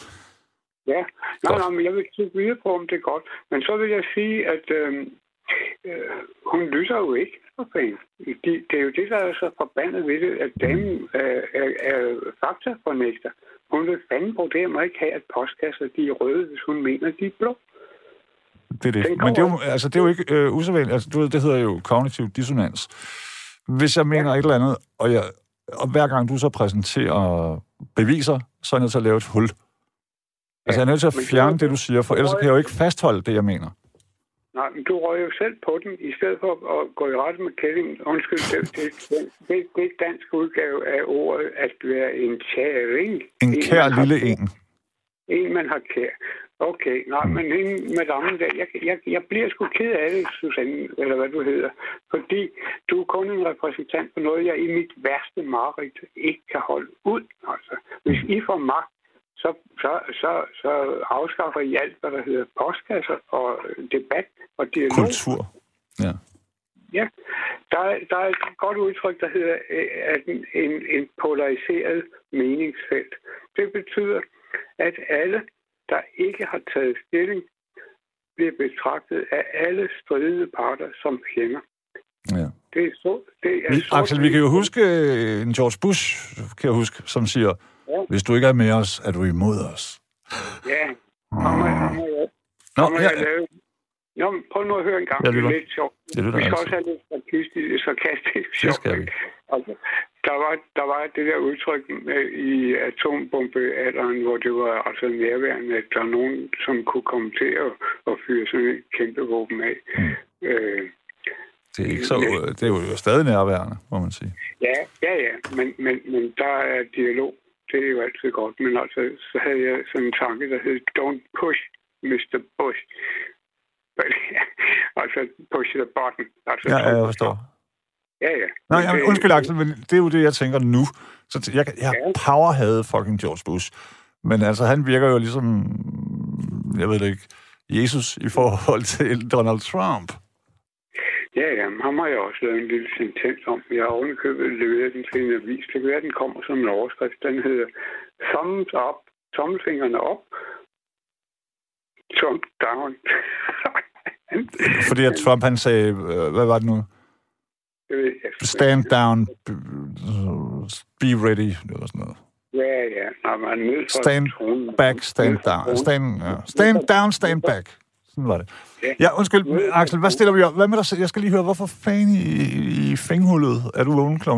Ja, nej, Godt. nej, men jeg vil kigge videre på, om det er godt. Men så vil jeg sige, at øh, øh, hun lytter jo ikke for penge. De, det er jo det, der er så forbandet ved det, at damen er, er, er faktafornægter. Hun vil fanden det, og ikke have, at postkasser de er røde, hvis hun mener, de er blå. Det er det. Men det er, jo, altså, det er jo ikke øh, usædvanligt. Altså, du ved, det hedder jo kognitiv dissonans. Hvis jeg mener ja. et eller andet, og, jeg, og hver gang du så præsenterer beviser, så er jeg nødt til at lave et hul. Altså, jeg er nødt til at det fjerne er- det, du siger, for ellers kan jeg jo ikke fastholde det, jeg mener. Nej, men du røg jo selv på den, i stedet for at gå i rette med kælling. Undskyld, det, det, det, det er dansk udgave af ordet at være en kæring. En kær har- lille en. En, man har kær. Okay, nej, men hende madammen der, jeg, jeg, jeg bliver sgu ked af det, Susanne, eller hvad du hedder. Fordi du er kun en repræsentant for noget, jeg i mit værste mareridt ikke kan holde ud. Altså, hvis I får magt, så, så, så, så afskaffer I alt, hvad der hedder postkasser og debat og dialog. Kultur. Ja. Ja, der er, der er et godt udtryk, der hedder øh, at en, en, en polariseret meningsfelt. Det betyder, at alle, der ikke har taget stilling, bliver betragtet af alle stridende parter som fjender. ja. Det er så, det er Vi, Axel, vi kan jo huske øh, en George Bush, kan jeg huske, som siger, Ja. hvis du ikke er med os, er du imod os. Ja, jeg, Nå, ja, lave. Nå, men prøv nu at høre en gang. Det er lidt sjovt. Jeg lytter Vi skal altid. også have lidt sarkastisk, sarkastisk Det sjovt. skal vi. Altså, der var, der var det der udtryk øh, i atombombealderen, hvor det var altså nærværende, at der er nogen, som kunne komme til at, at fyre sådan et kæmpe våben af. Mm. Øh, det er, ikke så, det er jo stadig nærværende, må man sige. Ja, ja, ja. Men, men, men der er dialog. Det er jo altid godt. Men altså, så havde jeg sådan en tanke, der hed, don't push, Mr. Bush. altså, push the button. Altså, ja, jeg forstår. Ja, ja. Nej, ja, undskyld, Axel, men det er jo det, jeg tænker nu. Så jeg, jeg ja. power havde fucking George Bush. Men altså, han virker jo ligesom, jeg ved det ikke, Jesus i forhold til Donald Trump. Ja, ja, ham har jeg også lavet en lille sentens om. Jeg har ovenikøbet leveret den til en avis. Det kan være, den kommer som en overskrift. Den hedder Thumbs up, tommelfingrene op, Trump down. Fordi at Trump, han sagde, øh, hvad var det nu? Stand down, be ready, eller sådan noget. Ja, ja. Når man er stand back, stand down. Stand, ja. stand down, stand back. Sådan var det. Ja, undskyld, Axel, hvad stiller vi op? Hvad med dig? Jeg skal lige høre, hvorfor fanden i, i fænghullet er du vågen kl. 1.34?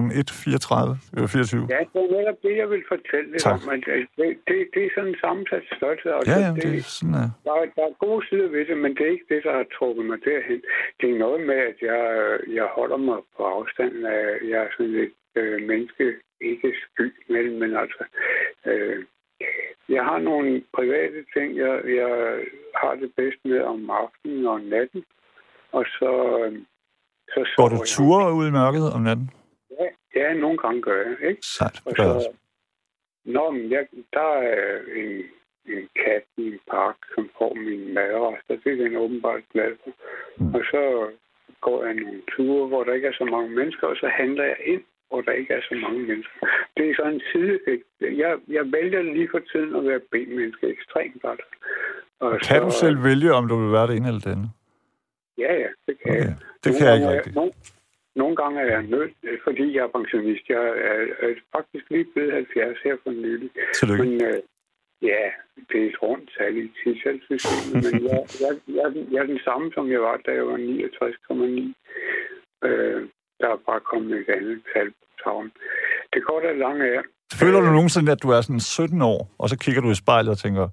24? Ja, det er netop det, jeg vil fortælle lidt om. At det, det, det er sådan en sammensat størrelse. Og ja, ja, det, det er sådan, ja. der, der er gode sider ved det, men det er ikke det, der har trukket mig derhen. Det er noget med, at jeg, jeg holder mig på afstand af, jeg er sådan et øh, menneske, ikke sky mellem, men altså... Øh, jeg har nogle private ting, jeg, jeg har det bedst med om aftenen og natten. Og så... så Går du ture ud i mørket om natten? Ja, ja, nogle gange gør jeg, ikke? Sejt, det gør også. Nå, men jeg, der er en, en kat i en park, som får min madrester. Det er den åbenbart glad for. Mm. Og så går jeg nogle ture, hvor der ikke er så mange mennesker, og så handler jeg ind hvor der ikke er så mange mennesker. Det er sådan en sideeffekt. Jeg, jeg vælger lige for tiden at være B-menneske ekstremt godt. Og kan så, du selv vælge, om du vil være det ene eller det andet? Ja, ja, det kan okay. jeg. Det nogle kan jeg ikke rigtigt. Nogle, nogle gange er jeg nødt, fordi jeg er pensionist. Jeg er, er faktisk lige blevet 70 her for nylig. Tillykke. Men, øh, ja, det er et rundt tal i tidselssystemet, men jeg, jeg, jeg, jeg er den samme, som jeg var, da jeg var 69,9. Øh, der er bare kommet et andet tal på tavlen. Det går da langt af. Føler du nogensinde, at du er sådan 17 år, og så kigger du i spejlet og tænker,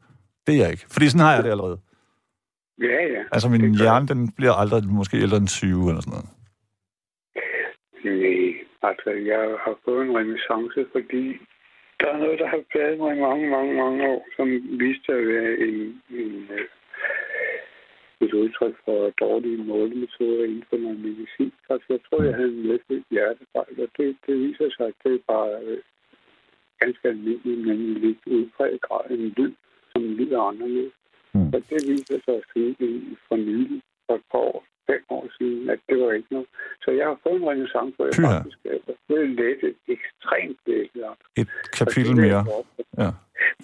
det er jeg ikke? Fordi sådan har jeg det allerede. Ja, ja. Altså min hjerne, den bliver aldrig måske ældre end 20 eller sådan noget. Nej, altså jeg har fået en renaissance, fordi der er noget, der har pladet mig i mange, mange, mange år, som viste at være en, en et udtryk for dårlige målemetoder inden for noget medicin. Altså, jeg tror, jeg havde en lidt hjertefejl, og det, det viser sig, at det er bare øh, ganske almindeligt, men i lidt udpræget grad en lyd, som lyder anderledes. Mm. Og det viser sig at sige for nylig, for et par år, fem år siden, at det var ikke noget. Så jeg har fået en renaissance, hvor jeg Pyha. faktisk er blevet lettet, ekstremt lettet. Et kapitel mere. Ja.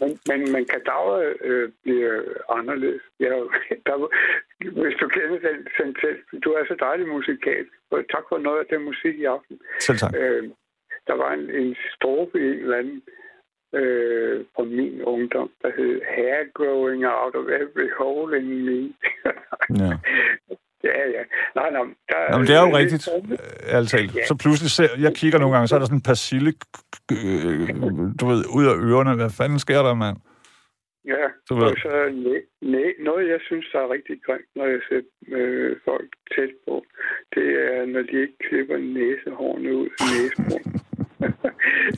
Men, men, men kadaver øh, bliver anderledes. Jeg, der, hvis du kender den sentens, du er så dejlig musikal. Tak for noget af den musik i aften. Selv tak. Øh, der var en, en strofe i en eller anden øh, fra min ungdom, der hed Hair growing out of every hole in me. ja. Ja, ja. Nej, nej, der, Nå, men det er jo rigtigt, altså. Ja. Så pludselig ser, jeg kigger nogle gange, så er der sådan en persille, øh, du ved, ud af ørerne. Hvad fanden sker der, mand? Ja, så og så nej, noget, jeg synes, der er rigtig grimt, når jeg ser øh, folk tæt på, det er, når de ikke klipper næsehårene ud af næsebrunnen.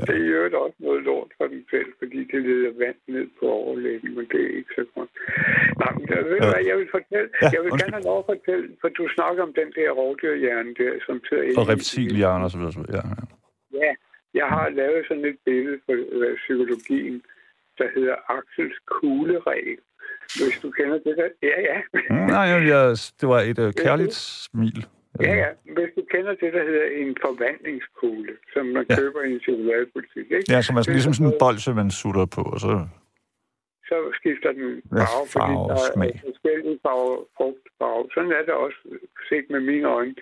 Det er jo også noget lort for dem selv, fordi det leder vand ned på overlægen, men det er ikke så godt. Nej, men jeg, ved, ja. hvad, jeg vil fortælle, ja, jeg vil gerne have lov at fortælle, for du snakker om den der rovdyrhjerne der, som sidder ind. Og reptilhjerne videre. Ja, ja. ja, jeg har lavet sådan et billede for uh, psykologien, der hedder Axels kugleregel. Hvis du kender det der. Ja, ja. Mm, nej, jeg, det var et uh, kærligt smil. Ja, ja. Hvis du kender det, der hedder en forvandlingskugle, som man ja. køber i en chokoladepolitik, ikke? Ja, som er ligesom sådan en bolse, man sutter på, og så... Så skifter den farve, ja, farve fordi der smag. er forskellige farve, frugtfarve. Sådan er det også set med mine øjne,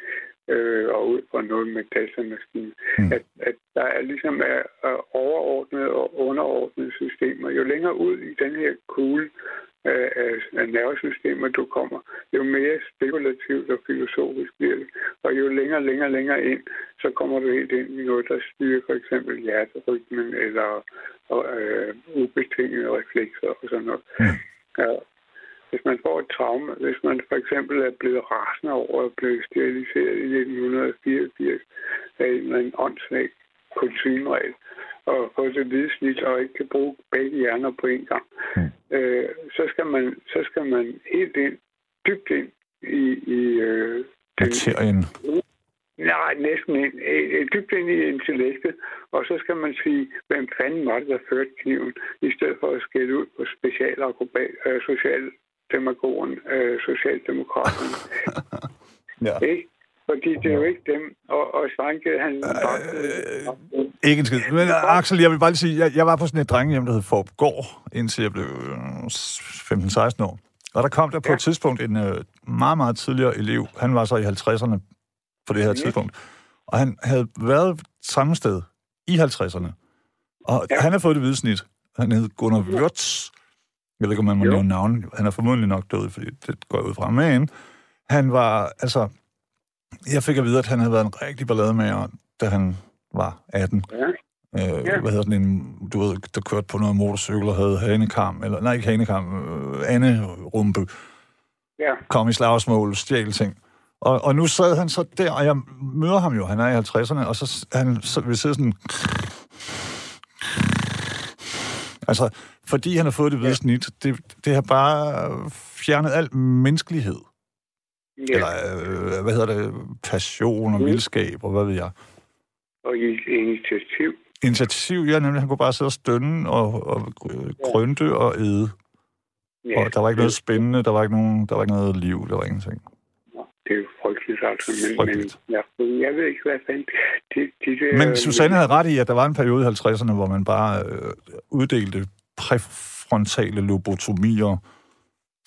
øh, og ud fra noget med datamaskinen, mm. at, at der er ligesom er, er overordnede og underordnede systemer. Jo længere ud i den her kugle, af, af, af nervesystemer du kommer, jo mere spekulativt og filosofisk bliver det. Og jo længere, længere, længere ind, så kommer du helt ind i noget, der styrer for eksempel hjerterytmen eller og, øh, ubetingede reflekser og sådan noget. Mm. Ja, hvis man får et traume, hvis man for eksempel er blevet rasende over at blive steriliseret i 1984 af en eller anden åndssvagt og få det hvide snit og ikke kan bruge begge hjerner på en gang, mm. øh, så, skal man, så skal man helt ind, dybt ind i, i øh, Materien. Nej, næsten ind, dybt ind i intellektet, og så skal man sige, hvem fanden var det, der førte kniven, i stedet for at skælde ud på specialakrobat, øh, socialdemokraten, øh, socialdemokraterne. ja. Ikke? Fordi det er jo ikke dem, og, og Svanke, han... Øh, ikke en skid. Men Axel, jeg vil bare lige sige, jeg, jeg var på sådan et drengehjem, der hed Forb Gård, indtil jeg blev 15-16 år. Og der kom der på ja. et tidspunkt en øh, meget, meget tidligere elev. Han var så i 50'erne på det her ja. tidspunkt. Og han havde været samme sted i 50'erne. Og ja. han har fået det hvide snit. Han hed Gunnar Wirtz. Jeg ved ikke, om man må nævne navn. Han er formodentlig nok død, fordi det går ud fra. Men han var, altså... Jeg fik at vide, at han havde været en rigtig ballademager, da han var 18. Ja. Øh, ja. Hvad hedder sådan en, du ved, der kørte på noget motorcykel og havde hanekam, eller nej, ikke hanekam, øh, Anne-rumpe. Ja. Kom i slagsmål, stjæl ting. Og, og nu sad han så der, og jeg møder ham jo, han er i 50'erne, og så han så, vi sidder sådan... Altså, fordi han har fået det hvide snit, det, det har bare fjernet al menneskelighed. Ja. Eller, øh, hvad hedder det, passion og vildskab, og hvad ved jeg. Og initiativ. Initiativ, ja, nemlig, han kunne bare sidde og stønne og, og grønte ja. og æde. Ja. Og der var ikke noget spændende, der var ikke, nogen, der var ikke noget liv, der var ingenting det er jo frygteligt, altså. Men, frygteligt. men ja, jeg ved ikke, hvad fanden... De, de der, men Susanne havde ret i, at der var en periode i 50'erne, hvor man bare øh, uddelte præfrontale lobotomier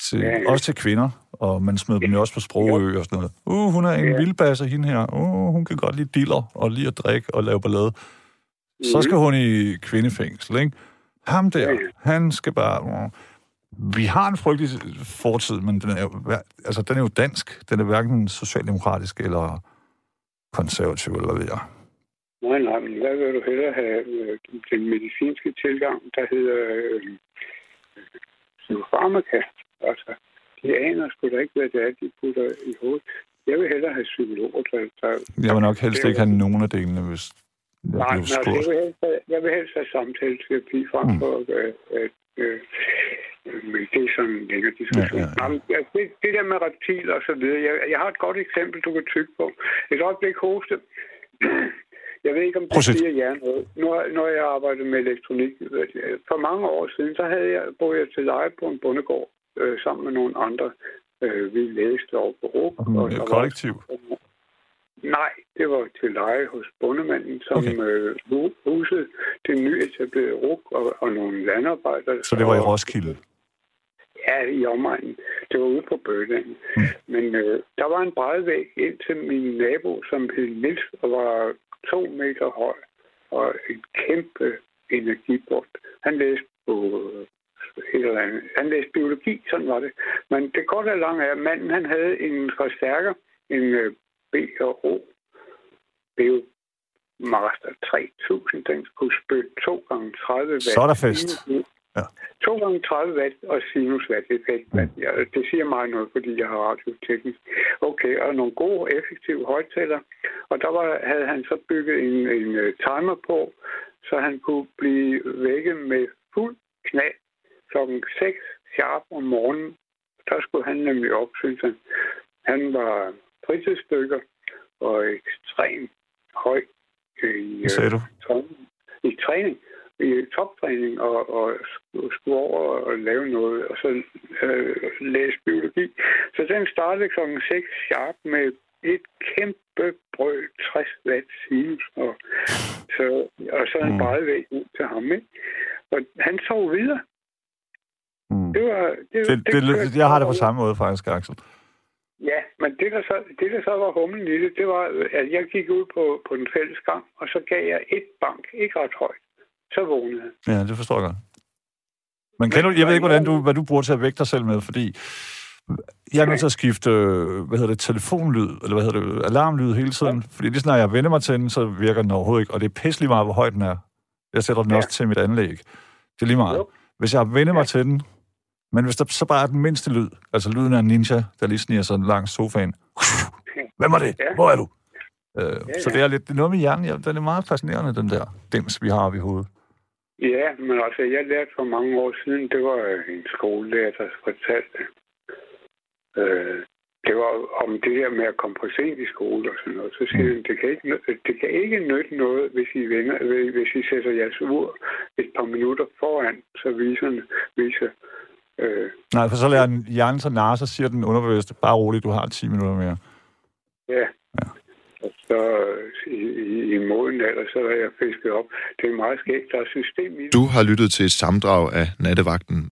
til, ja, ja. også til kvinder, og man smed ja. dem jo også på sprogø og sådan noget. Uh, hun er en ja. vildbasse, hende her. Uh, hun kan godt lide diller og lide at drikke og lave ballade. Mm. Så skal hun i kvindefængsel, ikke? Ham der, ja, ja. han skal bare... Uh, vi har en frygtelig fortid, men den er, jo, altså, den er jo dansk. Den er hverken socialdemokratisk eller konservativ, eller hvad ved jeg. Nej, nej, men hvad vil du hellere have? Øh, den medicinske tilgang, der hedder øh, psykofarmaka. Altså, de aner sgu da ikke, hvad det er, de putter i hovedet. Jeg vil hellere have psykologer, der... der jeg vil nok helst ikke have nogen af delene, hvis jeg nej, nej, jeg vil, helst have, jeg vil helst have samtaleterapi frem mm. for at, at, at men det er sådan en længere diskussion. Ja, ja, ja. Det, det der med reptiler og så videre, jeg, jeg har et godt eksempel, du kan tykke på. Et øjeblik hoste. Jeg ved ikke, om det siger jer noget. Når, når jeg arbejdede med elektronik, for mange år siden, så havde jeg, boede jeg til leje på en bondegård øh, sammen med nogle andre. Øh, vi læste over på RUK. Og et kollektiv? Var, nej, det var til leje hos bondemanden, som okay. øh, husede det nyetablerede RUK og, og nogle landarbejdere. Så det var i Roskilde? Ja, i omegnen. Det var ude på Bødland. Mm. Men øh, der var en brædvæg ind til min nabo, som hed Nils, og var to meter høj, og en kæmpe energibord. Han læste på øh, et eller andet. Han læste biologi, sådan var det. Men det korte og lange er, at manden han havde en forstærker, en øh, B og O, Bio Master 3000, den skulle spytte 2 gange 30 watt. Så er der fest. Ja. 2 gange 30 watt og sinuswatt effekt. Mm. Ja, det siger mig noget, fordi jeg har radioteknisk. Okay, og nogle gode, effektive højtaler. Og der var, havde han så bygget en, en uh, timer på, så han kunne blive vækket med fuld knald klokken 6 sharp om morgenen. Der skulle han nemlig op, synes han. Han var fritidsstykker og ekstremt høj i, uh, i træning i toptræning og, og skulle over og lave noget, og så øh, læse biologi. Så den startede kl. 6 sharp med et kæmpe brød, 60 watt sinus, og så, og så en mm. brædvæg ud til ham. Ikke? Og han sov videre. Mm. Det var, det, det, det, det, jeg har det på samme måde faktisk, Axel. Ja, men det der, så, det, der så var humlen i det, det var, at jeg gik ud på, på den fælles gang, og så gav jeg et bank, ikke ret højt så vågnede han. Ja, det forstår jeg godt. Men kan du, jeg ved ikke, hvordan du, hvad du bruger til at vække dig selv med, fordi jeg er nødt til at skifte, hvad hedder det, telefonlyd, eller hvad hedder det, alarmlyd hele tiden, fordi lige snart jeg vender mig til den, så virker den overhovedet ikke, og det er pisselig meget, hvor høj den er. Jeg sætter den ja. også til mit anlæg. Det er lige meget. Hvis jeg vender mig ja. til den, men hvis der så bare er den mindste lyd, altså lyden af en ninja, der lige sniger sig langs sofaen. Hvem er det? Ja. Hvor er du? Øh, ja, ja. Så det er lidt det er noget med hjernen. Ja, den er meget fascinerende, den der dims, vi har i hovedet. Ja, men altså, jeg lærte for mange år siden, det var en skolelærer, der fortalte. Øh, det var om det der med at komme på sent i skole og sådan noget. Så siger mm. han, det kan ikke, det kan ikke nytte noget, hvis I, vender, hvis I sætter jeres ur et par minutter foran, så viserne viser... Øh, Nej, for så lader den hjernen så narre, så siger den underbevidste, bare roligt, du har 10 minutter mere. Ja. ja. Og så øh, i, i, i moden alder, så er jeg fisket op. Det er meget skægt. Der er system i Du har lyttet til et samdrag af Nattevagten